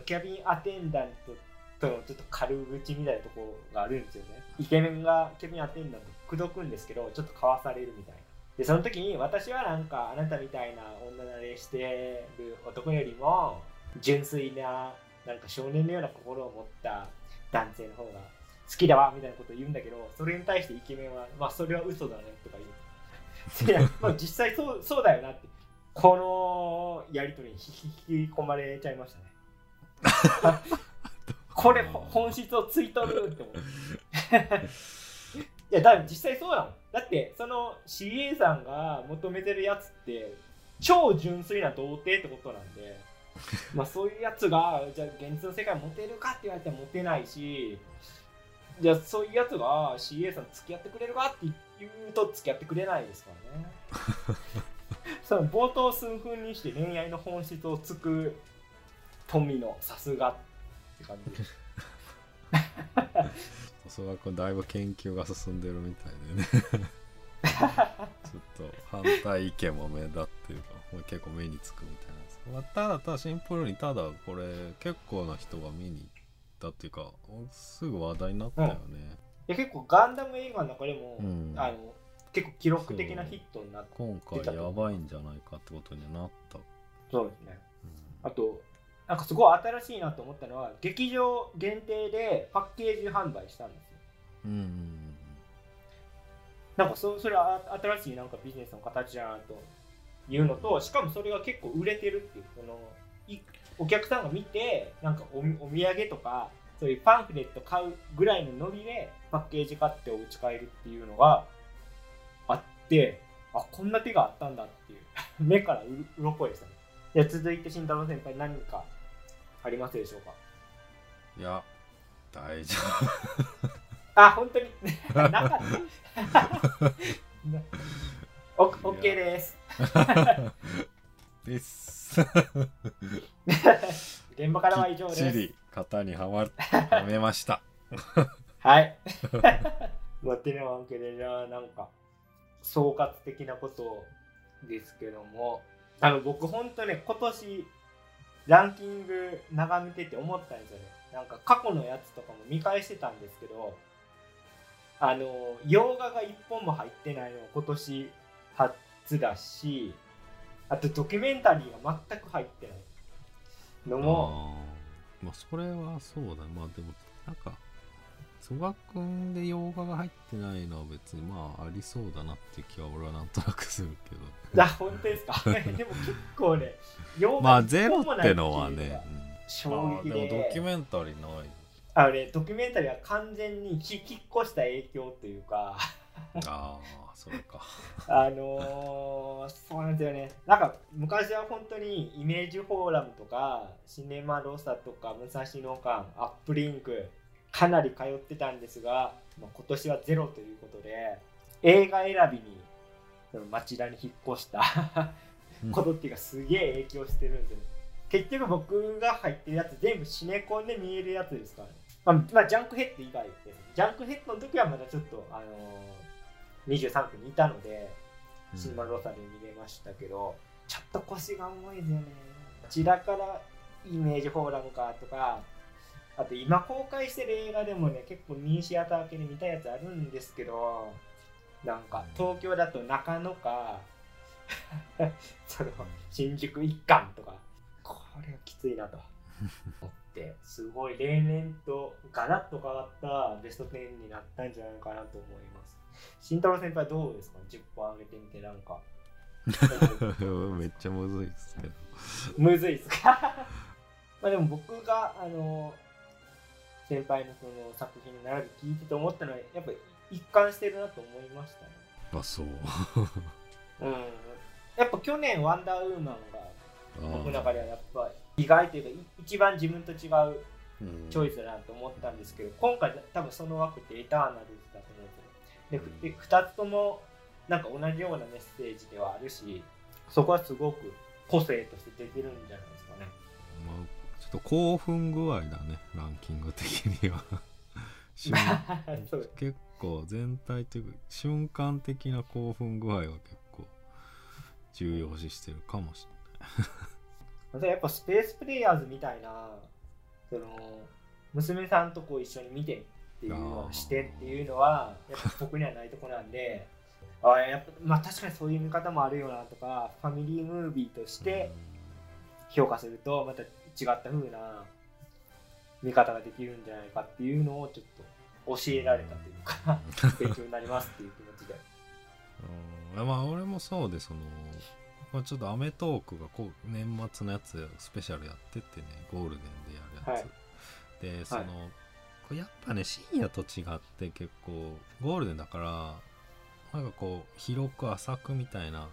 キャビンアテンダントとのちょっと軽口みたいなところがあるんですよね。イケメンがキャビンアテンダント口説くんですけどちょっとかわされるみたいな。でその時に私はなんかあなたみたいな女慣れしてる男よりも純粋ななんか少年のような心を持った男性の方が好きだわみたいなことを言うんだけどそれに対してイケメンはまあそれは嘘だねとか言う。いやまあ実際そうそうだよなってこのやりとりに引き込まれちゃいましたね。これほ本質をついとるって思って いやだ実際そうだもん。だってその CA さんが求めてるやつって超純粋な童貞ってことなんで まあそういうやつがじゃあ現実の世界モテるかって言われたらモテないしじゃあそういうやつが CA さん付き合ってくれるかって言うと付き合ってくれないですからね。その冒頭数分にして恋愛の本質をつく富のさすがって感じ。ですそがくんだいぶ研究が進んでるみたいでね。ちょっと反対意見も目立ってるからもう結構目につくみたいな。んですけど、まあ、ただただシンプルにただこれ結構な人が見に行ったっていうかすぐ話題になったよね、いや結構ガンダム映画の中でも、うん。あの結構記録的なヒットになって今回やばいんじゃないかってことになった、そうですね。うん。あとなんかすごい新しいなと思ったのは劇場限定でパッケージ販売したんですよ。うんうんなんかそそれはあ新しいなんかビジネスの形だなというのとしかもそれが結構売れてるっていうそのいお客さんが見てなんかおお土産とかそういうパンフレット買うぐらいのノリでパッケージ買ってお家帰るっていうのがあってあこんな手があったんだっていう。目からうろ鱗でしたね。じゃあ続いて慎太郎先輩何かありますでしょうか？いや大丈あ本当に？なかった。お OK です。夫です。す 現場からは以上きっですちり型にはまるはめました。はい。まあ、てなわけでな、なんか、総括的なことですけども、あの、僕、ほんとね、今年、ランキング眺めてて思ったんですよね。なんか、過去のやつとかも見返してたんですけど、あの、洋画が一本も入ってないのは今年初だし、あとドキュメンタリーが全く入ってないのも、まあそれはそうだまあでもなんか曽我君で洋画が入ってないのは別にまあありそうだなって気は俺はなんとなくするけど。あ、本当ですか？でも結構ね、洋画まあゼロってのはね、衝うん、あ撃で。ーでもドキュメンタリーない。あのね、ドキュメンタリーは完全に引き越した影響というか、ああそれか。あのー、そうなんですよね。なんか昔は本当にイメージフォーラムとか、シネマロサとか、武蔵野館、アップリンク、かなり通ってたんですが、まあ、今年はゼロということで、映画選びに町田に引っ越したことっていうかすげえ影響してるんですよね。結局僕が入ってるやつ全部シネコンで見えるやつですからね。まあ、まあ、ジャンクヘッド以外です。ジャンクヘッドの時はまだちょっと、あのー、23区にいたので、うんシネマロサで見れましたけど、ちょっと腰が重いですよね。こちらからイメージフォーラムかとか、あと今公開してる映画でもね、結構ミニシアター系で見たやつあるんですけど、なんか東京だと中野か、その新宿一貫とか、これがきついなと思って、すごい例年とガラッと変わったベスト10になったんじゃないかなと思います。慎太郎先輩どうですか ?10 本上げてみてなんか。めっちゃむずいですけどむずいっすか？まあでも僕があの先輩のその作品に並び聞いてて思ったのはやっぱ一貫してるなと思いましたね。あそううん。やっぱ去年ワンダーウーマンが僕の中ではやっぱ意外というかい一番自分と違ううんチョイスだなと思ったんですけど、今回多分その枠ってエターナルズだと思うんですよ。で、ふで2つともなんか同じようなメッセージではあるし、そこはすごく個性として出てるんじゃないですかね。まあ、ちょっと興奮具合だねランキング的には。結構全体的瞬間的な興奮具合は結構重要視してるかもしまた やっぱスペースプレイヤーズみたいなその娘さんとこう一緒に見てっていうような視点っていうのはやっぱ僕にはないとこなんで あやっぱまあ確かにそういう見方もあるよなとかファミリームービーとしれないて評価するとまた違った風な見方ができるんじゃないかっていうのをちょっと教えられたというか勉強になりますっていう気持ちで。うん。まあ俺もそうでその、まあ、ちょっと『アメトーーク』がこう年末のやつスペシャルやっててねゴールデンでやるやつ、はい。でその、これやっぱね深夜と違って結構ゴールデンだからなんかこう広く浅くみたいな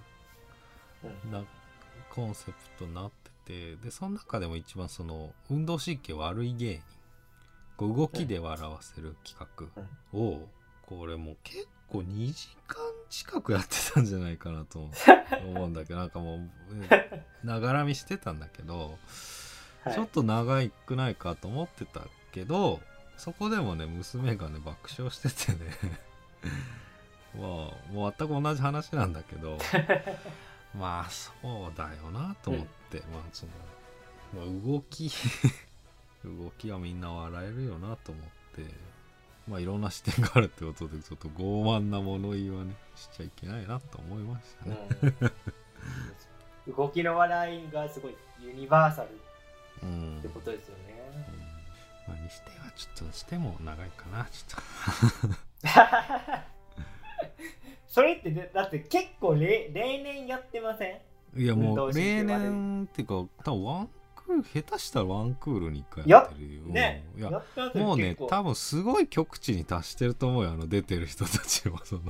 うん。なコンセプトになっててでその中でも一番その運動神経悪い芸人こう動きで笑わせる企画をこれもう結構2時間近くやってたんじゃないかなと思うんだけど なんかもうながらみしてたんだけど、はい。ちょっと長いくないかと思ってたけどそこでもね娘がね爆笑しててね。まあもう全く同じ話なんだけど まあそうだよなと思って、まあその、まあ、動き 動きはみんな笑えるよなと思ってまあいろんな視点があるってことでちょっと傲慢な物言いはねしちゃいけないなと思いましたね。うん。動きの笑いがすごいユニバーサルうん。ってことですよね。まあ、にしてはちょっとしても長いかなちょっ それってねだって結構例例年やってません？といやもう例年っていうか多分ワンクール下手したらワンクールに1回やってるよ。ねやもうね多分すごい極致に達してると思うよあの出てる人たちもその。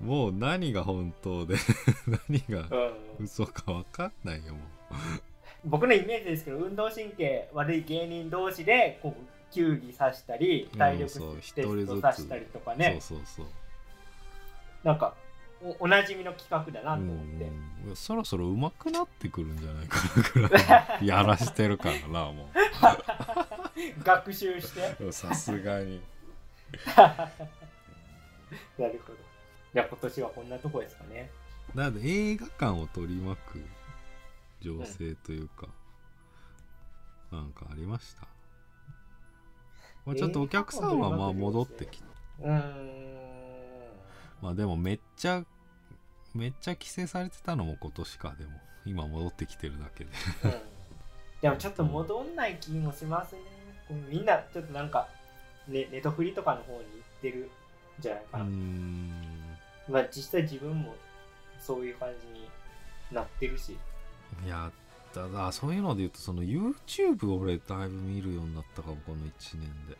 もう何が本当で何がうん。嘘か分かんないよも僕のイメージですけど運動神経悪い芸人同士でこう球技さしたりうん体力テストさしたりとかね。そうそうそう。なんかおおなじみの企画だなと思って、うんそろそろ上手くなってくるんじゃないかなぐらい やらしてるからなも 学習して。うさすがに。なるほど。じゃあ今年はこんなとこですかね。だって映画館を取り巻く情勢というか、なんかありました、まあ、ちょっとお客さんはまあ戻ってきて。うーん。まあでもめっちゃめっちゃ規制されてたのも今年かでも。今戻ってきてるだけで。うん。でもちょっと戻んない気もしますね。みんなちょっとなんか、ね、ネトフリとかの方に行ってるんじゃないかな、ん。まあ実際自分もそういう感じになってるし。いやただそういうので言うとその YouTube を俺だいぶ見るようになったかもこの1年で。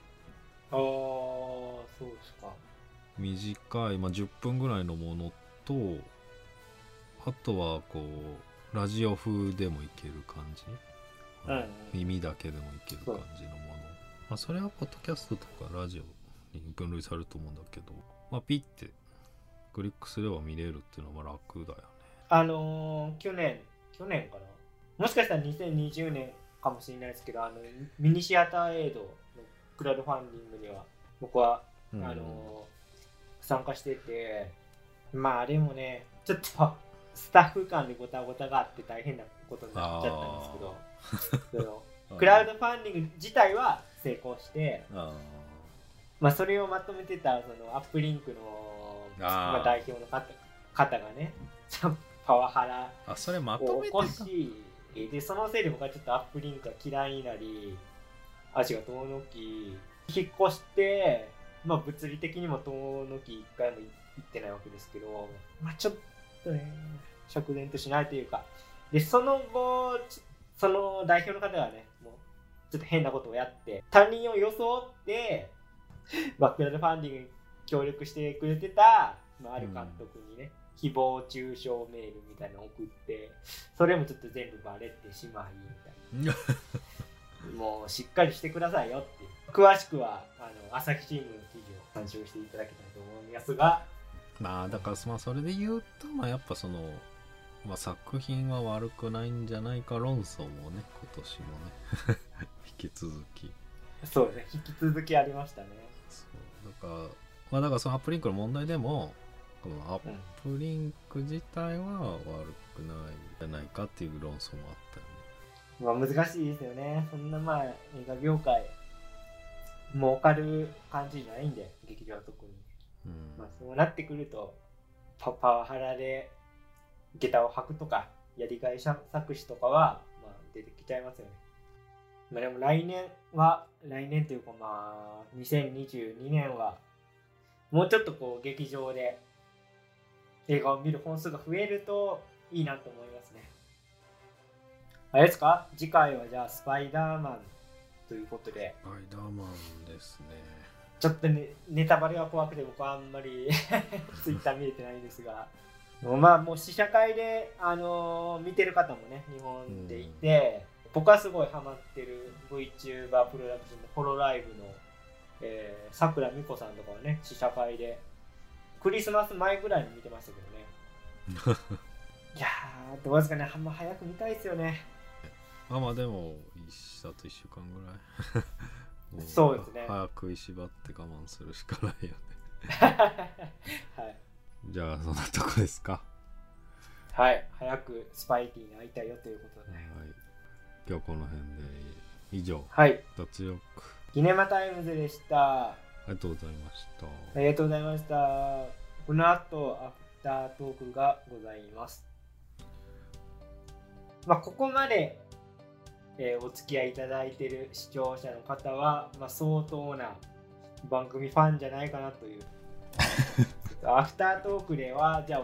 ああそうですか。短い、まあ、10分ぐらいのものとあとはこうラジオ風でもいける感じ、うんうん耳だけでもいける感じのもの、まあ、それはポッドキャストとかラジオに分類されると思うんだけど、まあ、ピッてクリックすれば見れるっていうのは楽だよね。あのー去年去年かなもしかしたら2020年かもしれないですけどあのミニシアターエイドのクラウドファンディングには僕はあのー参加しててまああれもねちょっとスタッフ間でごたごたがあって大変なことになっちゃったんですけど クラウドファンディング自体は成功して、あまあ、それをまとめてたそのアップリンクのまあ、代表の方方がねパワハラを起こしでそのせいで僕はちょっとアップリンクが嫌いになり足が遠のき引っ越して、まあ、物理的にも遠のき一回も行ってないわけですけど、まあ、ちょっとね釈然としないというか。でその後その代表の方がねもうちょっと変なことをやって他人を装ってバックラウドファンディングに協力してくれてた、まあ、ある監督にね、誹謗中傷メールみたいなのを送ってそれもちょっと全部バレてしまいみたいな。もうしっかりしてくださいよって詳しくはあの朝日新聞の記事を参照していただきたいと思いますが。まあだからまあそれで言うとまあやっぱその、まあ、作品は悪くないんじゃないか論争もね今年もね 引き続き。そうね。引き続きありましたね。そう。だからまあだからそのアップリンクの問題でもこのアッうん。プリンク自体は悪くないんじゃないかっていう論争もあったよね。まあ難しいですよね。そんなまあ映画業界儲かる感じじゃないんで劇場は特に。うん。まあ、そうなってくるとパパワハラで下駄を履くとかやりがい作詞とかは、まあ、出てきちゃいますよね。まあ、でも来年は来年というかまあ2022年はもうちょっとこう劇場で映画を見る本数が増えるといいなと思いますね。あれですか？次回はじゃあスパイダーマンということで。スパイダーマンですね。ちょっとね、ネタバレは怖くて僕はあんまり ツイッター見れてないんですが、まあもう試写会で、あのー見てる方もね、日本でいて、僕はすごいハマってる VTuber プロダクションのホロライブのえーさくらみこさんとかはね、試写会で、クリスマス前ぐらいに見てましたけどね。いやー、どうですかね、あんま早く見たいですよね。あまあでも一あと1週間ぐらい。もそうですね。早く食いしばって我慢するしかないよね。はい。じゃあそんなとこですか？はい、早くスパイキーに会いたいよということで。はい。今日この辺で以上。はい、脱力。ギネマタイムズでした。ありがとうございましたありがとうございました。この後、アフタートークがございます。まあ、ここまで、えーお付き合いいただいている視聴者の方は、まあ、相当な番組ファンじゃないかなという。アフタートークでは、じゃあ、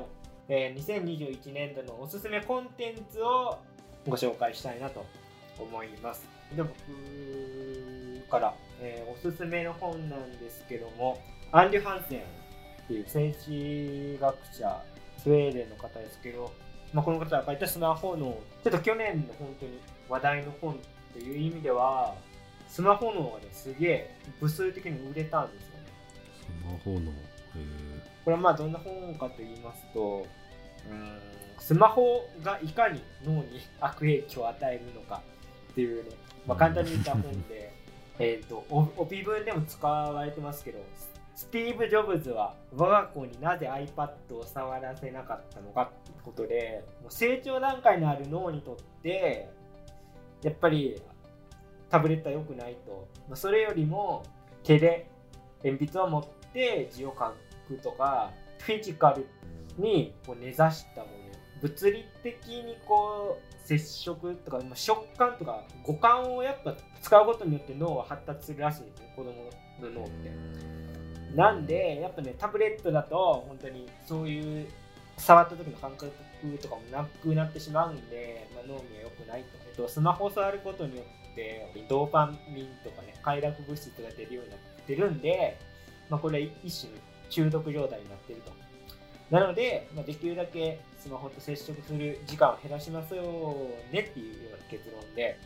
えー2021年度のおすすめコンテンツをご紹介したいなと思います。で僕から、えーおすすめの本なんですけども、アンリュ・ハンセンっていう政治学者、スウェーデンの方ですけど、まあ、この方が書いたスマホの、ちょっと去年の本当に話題の本っていう意味では、スマホのがね、すげえ部数的に売れたんですよね。スマホのえこれはまあどんな本かと言いますと、うんスマホがいかに脳に悪影響を与えるのかっていうね、まあ、簡単に言った本で、えっと、お帯文でも使われてますけど、スティーブ・ジョブズは我が子になぜ iPad を触らせなかったのかっていうことで、もう成長段階のある脳にとって、やっぱりタブレットは良くないと。まあ、それよりも手で鉛筆を持って字を書くとか、フィジカルに根ざしたもの物理的にこう接触とかまあ食感とか五感をやっぱ使うことによって脳は発達するらしいんですね子供の脳って。なんでやっぱねタブレットだと本当にそういう触った時の感覚とかもなくなってしまうんで、まあ、脳には良くないと、えっと、スマホを触ることによってドーパミンとかね快楽物質が出るようになってるんで、まあ、これは一種中毒状態になってるとなので、まあ、できるだけスマホと接触する時間を減らしますよねっていうような結論で、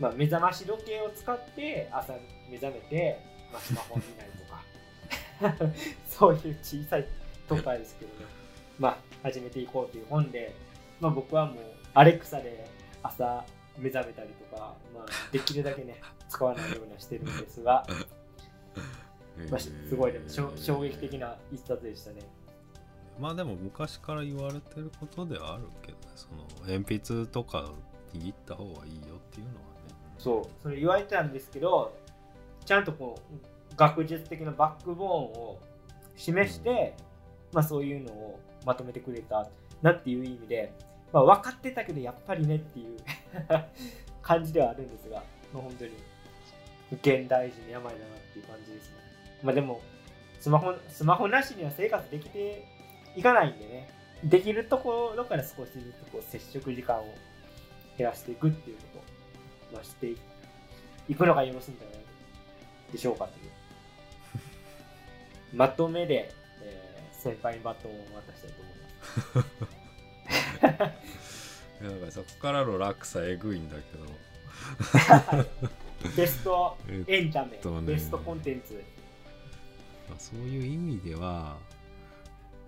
まあ、目覚まし時計を使って朝目覚めて、まあ、スマホを見ないとか そういう小さいとかですけどね、まあ、始めていこうという本で、まあ、僕はもうアレクサで朝目覚めたりとか、まあ、できるだけね使わないようにしてるんですが、まあ、すごいでも衝衝撃的な一冊でしたね。まあでも昔から言われてることではあるけどねその鉛筆とか握った方がいいよっていうのはねそうそれ言われてたんですけどちゃんとこう学術的なバックボーンを示して、まあ、そういうのをまとめてくれたなっていう意味で、まあ、分かってたけどやっぱりねっていう 感じではあるんですが、まあ、本当に現代人の病だなっていう感じですね。まあ、でもスマホスマホなしには生活できていかないんでね。できるところから少しずつこう接触時間を減らしていくっていうことを、まあ、していく。のがよろしいんじゃないでしょうかという。まとめで、えー先輩にバトンを渡したいと思います。いやだからそこからの落差えぐいんだけど。ベストえっエンタメ、とね。ベストコンテンツ。まあそういう意味では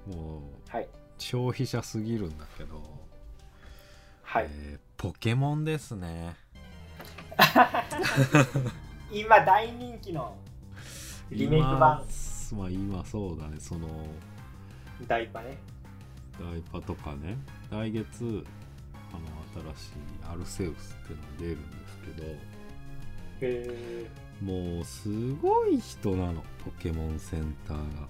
もうはい。消費者すぎるんだけど、はい。えーポケモンですね。今大人気のリメイク版。今まあ今そうだね。そのダイパね。ダイパとかね。来月あの新しいアルセウスっていうのが出るんですけどへー。もうすごい人なの。ポケモンセンターが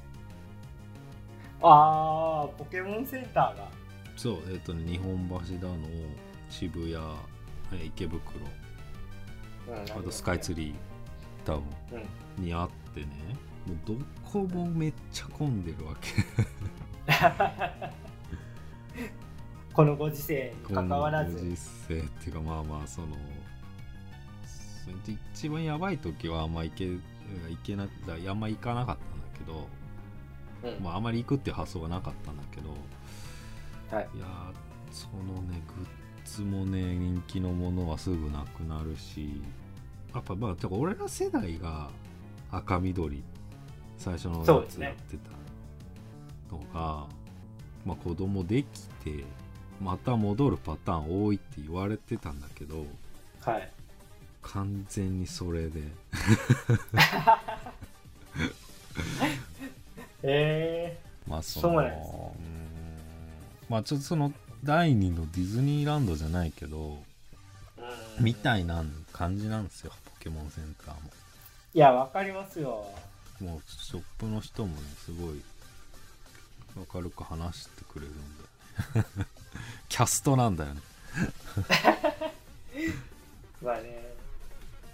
あー、ポケモンセンターが。そうえっ、とね日本橋だの渋谷え池袋うんあとスカイツリータウうん。ンにあってねもうどこもめっちゃ混んでるわけ このご時世に関わらず。このご時世っていうかまあまあその一番やばい時はあんま行け行けなだあんま行かなかったんだけど、うんまああんまり行くっていう発想がなかったんだけどはい。いやーそのねグッズもね人気のものはすぐなくなるしやっぱまあてか俺ら世代が赤緑最初のやつやってたのが、まあ子供できてまた戻るパターン多いって言われてたんだけどはい。完全にそれで えまあそそうのなん。まあちょっとその第二のディズニーランドじゃないけどみたいな感じなんですよポケモンセンターも。いや、わかりますよ。もうショップの人もねすごい明るく話してくれるんで。キャストなんだよね。まあね。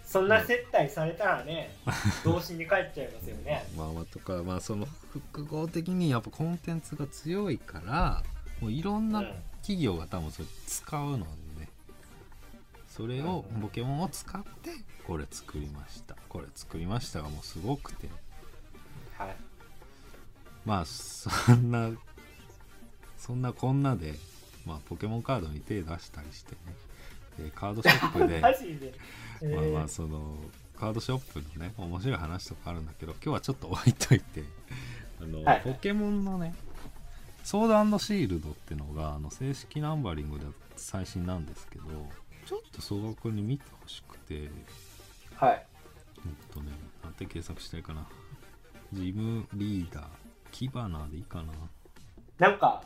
そんな接待されたらね、童心に帰っちゃいますよね。まあまあとかまあその複合的にやっぱコンテンツが強いからもういろんなうん企業が多分それ使うのでねそれをうんポケモンを使ってこれ作りましたこれ作りましたがもうすごくてはい。まあそんなそんなこんなで、まあ、ポケモンカードに手出したりしてねでカードショップで？えーまあまあそのカードショップのね面白い話とかあるんだけど今日はちょっと置いといてあの、はい。ポケモンのねソードシールドってのがあの正式ナンバリングで最新なんですけどちょっと。総額に見てほしくてえっはいとねなんて検索したいかな。ジムリーダーキバナでいいかな。なんか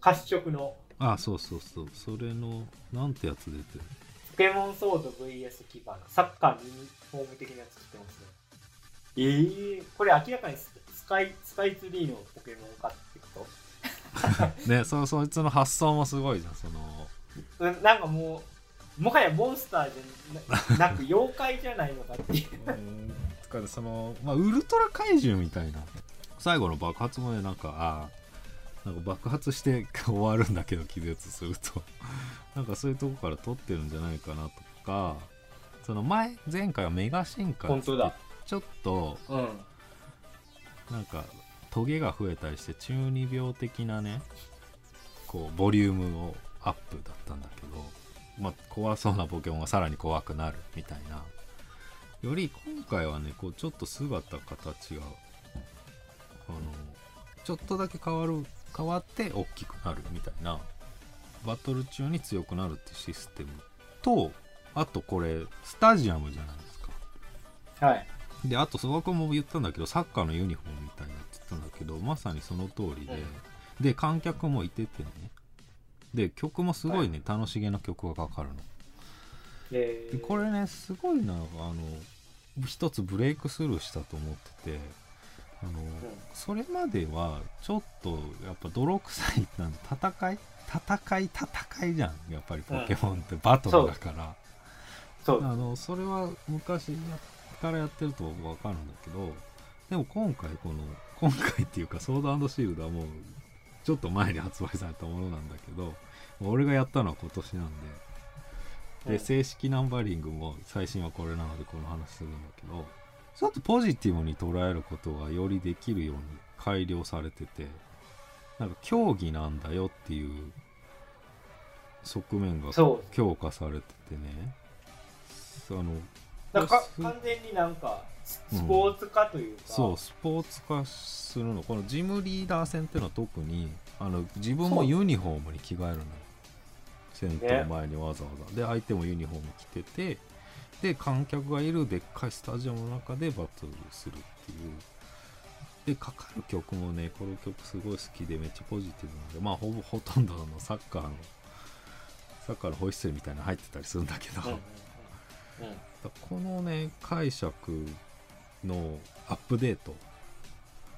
褐色の。あそうそうそう。それのなんてやつ出てる？ポケモンソード VS キバナサッカーミニフォーム的なやつ来てますね。えー、これ明らかにススカイスカイツリーのポケモンかってこ ねそそいつの発想もすごいじゃんその。なんかもうもはやモンスターじゃななく妖怪じゃないのかっていう。うんつかねその、まあ、ウルトラ怪獣みたいな最後の爆発もねなんかあーなんか爆発して終わるんだけど気絶するとなんかそういうとこから撮ってるんじゃないかなとかその前前回はメガ進化っつって本当だ。ちょっとうん。なんかトゲが増えたりして中二病的なねこうボリュームをアップだったんだけど、まあ、怖そうなポケモンがさらに怖くなるみたいな。より今回はねこうちょっと姿形があのちょっとだけ変わる変わって大きくなるみたいなバトル中に強くなるっていうシステムとあとこれスタジアムじゃないですか。はい。であと曽我君も言ったんだけどサッカーのユニフォームみたいなって言ったんだけどまさにその通りで、で観客もいててね。で曲もすごいね、楽しげな曲がかかるの。えー、でこれねすごいなあの一つブレイクスルーしたと思っててあの、それまではちょっとやっぱ泥臭いなん戦い戦い戦いじゃんやっぱりポケモンってバトルだから、そう。あのそれは昔からやってると分かるんだけどでも今回この今回っていうかソードシールドはもうちょっと前に発売されたものなんだけど俺がやったのは今年なんで。で、うん。正式ナンバリングも最新はこれなのでこの話するんだけどちょっとポジティブに捉えることがよりできるように改良されててなんか競技なんだよっていう側面が強化されててね。あのなんかす完全になんかススポーツ化というか、そうスポーツ化するの。このジムリーダー戦っていうのは特にあの自分もユニフォームに着替えるのよ。戦闘前にわざわざ、で相手もユニフォーム着ててで観客がいるでっかいスタジアムの中でバトルするっていうでかかる曲もねこの曲すごい好きでめっちゃポジティブなんでまあほぼほとんどあのサッカーのサッカーのホイッスルみたいなの入ってたりするんだけど、このね解釈のアップデート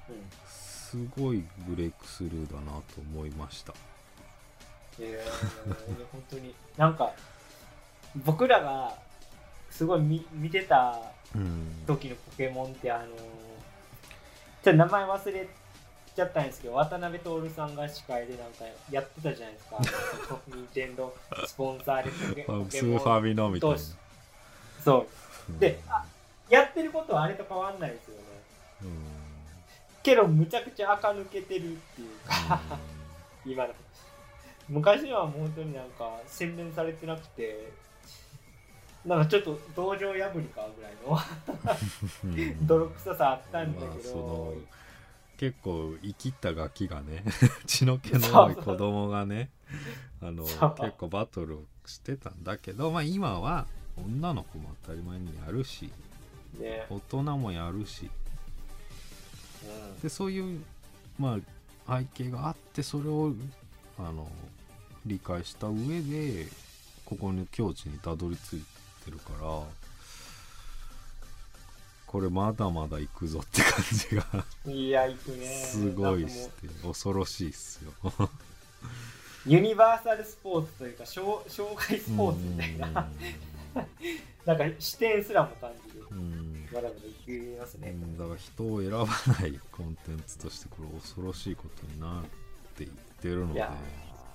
うん。すごいブレイクスルーだなと思いました。えー、本当に。なんか僕らがすごい見見てたうん。時のポケモンってあのーちょっと名前忘れちゃったんですけど渡辺徹さんが司会でなんかやってたじゃないですか。任天堂スポンサーでスーファミのみたいな。そう。であやってることはあれと変わんないですよね。うん。けどむちゃくちゃ垢抜けてるっていうか。今の。昔はもう本当になんか洗練されてなくてなんかちょっと道場破りかぐらいの。う ん泥臭さあったんだまあけど、その結構生きったガキがね 血の気の多い子供がねあの結構バトルをしてたんだけど、まあ、今は女の子も当たり前にやるしね、大人もやるし。うん。でそういう、まあ、背景があってそれをあの理解した上でここの境地にたどり着いてるからこれまだまだ行くぞって感じがいや、行くね。すごいっなんかもすね恐ろしいっすよ。うユニバーサルスポーツというか、障障害スポーツみたいな、なんか視点すらも感じる。まだまだ行きますね。うん。だから人を選ばないコンテンツとしてこれ恐ろしいことになっていってるので、ま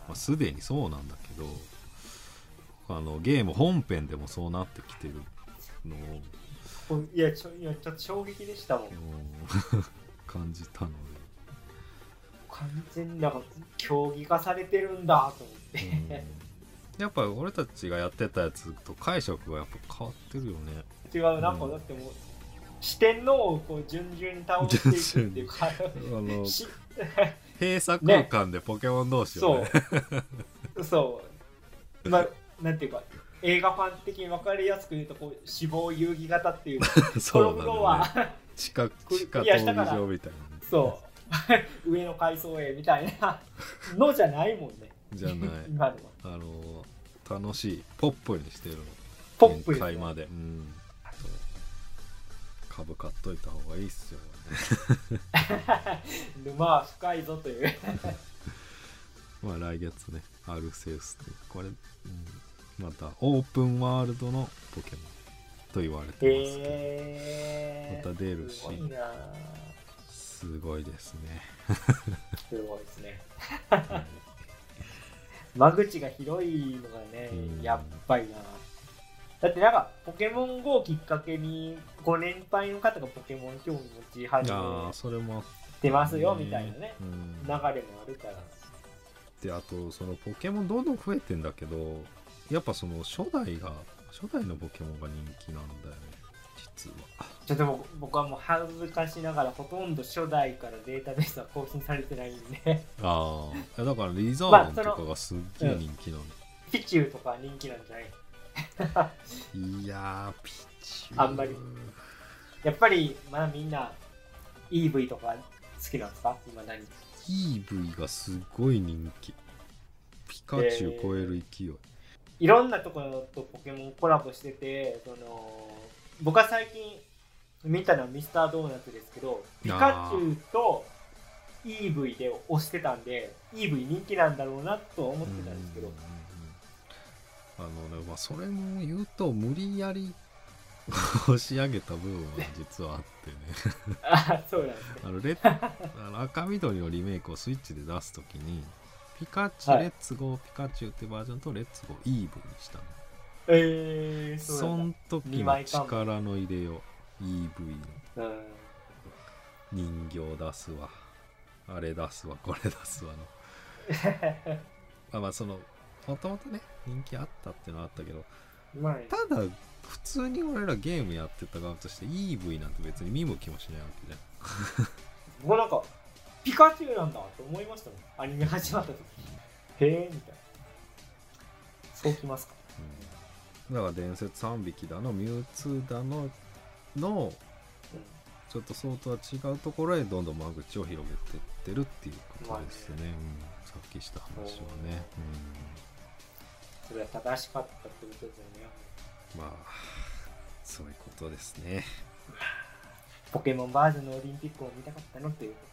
あ、すでにそうなんだけどあのゲーム本編でもそうなってきてるのをこいやちょいやちょっと衝撃でしたもん。うん感じたので、完全になんか競技化されてるんだと思って。うん。やっぱ俺たちがやってたやつと解釈がやっぱ変わってるよね。違う、なんかだってもう、四天王をこう順々に倒していくっていうか。あ閉鎖空間でポケモン同士をそねうそうまあなんていうか映画ファン的に分かりやすく言うとこう死亡遊戯型っていうこ そうなんのね。ア地下クリ地下闘技場みたいなね。そう。上の階層へみたいな。のじゃないもんね。じゃない。今のは。あの楽しい。ポップにしてるの。ポップですね。限界まで。うん。株買っといた方がいいっすよ 沼は深いぞという。まあ来月ね。アルセウスってこれ、うん、またオープンワールドのポケモンと言われてますけど、へえまた出るし。すごいですね、すごいですね。間口が広いのがねうん。やっぱりな。だってなんかポケモン GO をきっかけにご年配の方がポケモン興味持ち始めそれもてますよみたいなね。うん。流れもあるから。であとそのポケモンどんどん増えてんだけどやっぱその初代が初代のポケモンが人気なんだよね。実は。ちょっと僕僕はもう恥ずかしながらほとんど初代からデータベースは更新されてないんで。ああだからリザまあードンとかがすっげえ人気なの、ピチューとか人気なんじゃない？いやーピチュー。あんまり。やっぱりまだみんな EV とか好きなんですか？今何？EV がすごい人気。ピカチュウ超える勢い、いろんなところとポケモンコラボしててその僕は最近見たのはミスタードーナツですけどピカチュウと EV で押してたんで EV 人気なんだろうなとは思ってたんですけど。あのねまあそれも言うと無理やり 押し上げた部分は実はあってね。あそうなんですね。あのレッ あの赤緑のリメイクをスイッチで出すときにピカチュウ、はいレッツゴーピカチュウってバージョンとレッツゴー EV にしたの。えー、そん時の力の入れよう EV のうん。人形出すわ。あれ出すわ。これ出すわの。まあまあそのもともとね人気あったってのはあったけど。まあ。ただ普通に俺らゲームやってた側として EV なんて別に見向きもしないわけじゃん僕なんかピカチュウなんだと思いましたもん。アニメ始まった時。へえみたいな。そうきますか？だから伝説3匹だのミュウツーだののちょっとそうとは違うところへどんどん間口を広げてってるっていうことですね、うん。さっきした話はね、それは正しかったってことですよね。うん、まあそういうことですね。ポケモンバージョンのオリンピックを見たかったのっていうこと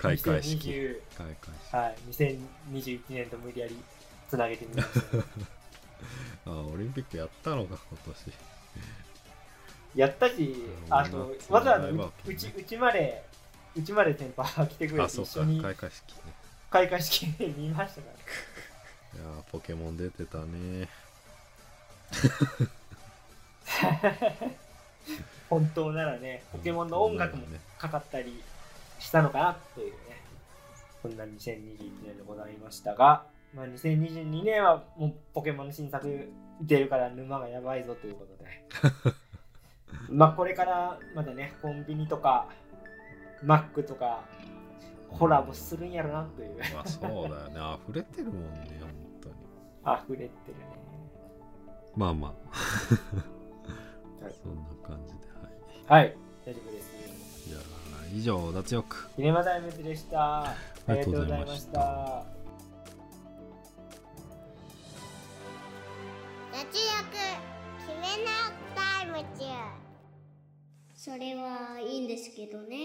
開会式。2020開会式。はい、2021年と無理やりつなげてみました。あオリンピックやったのか今年。やったし、あとうん、わざわざうちうちまで、うちまで先輩が来てくれあそうか開会式ね。開会式見ましたから。いやーポケモン出てたね 本当ならね、ポケモンの音楽もねかかったりしたのかなというね、そんな2021年でございましたが、まあ、2022年はもうポケモンの新作出るから沼がやばいぞということで。まあこれからまだね、コンビニとか、マックとかコラボするんやろなという。まあそうだよね溢れてるもんね本当に 溢れてるね。まあまあはいそんな感じではいはい、大丈夫です。じゃあ以上脱力キネマタイムズでした。ありがとうございましたた。脱力キネマタイム中それはいいんですけどね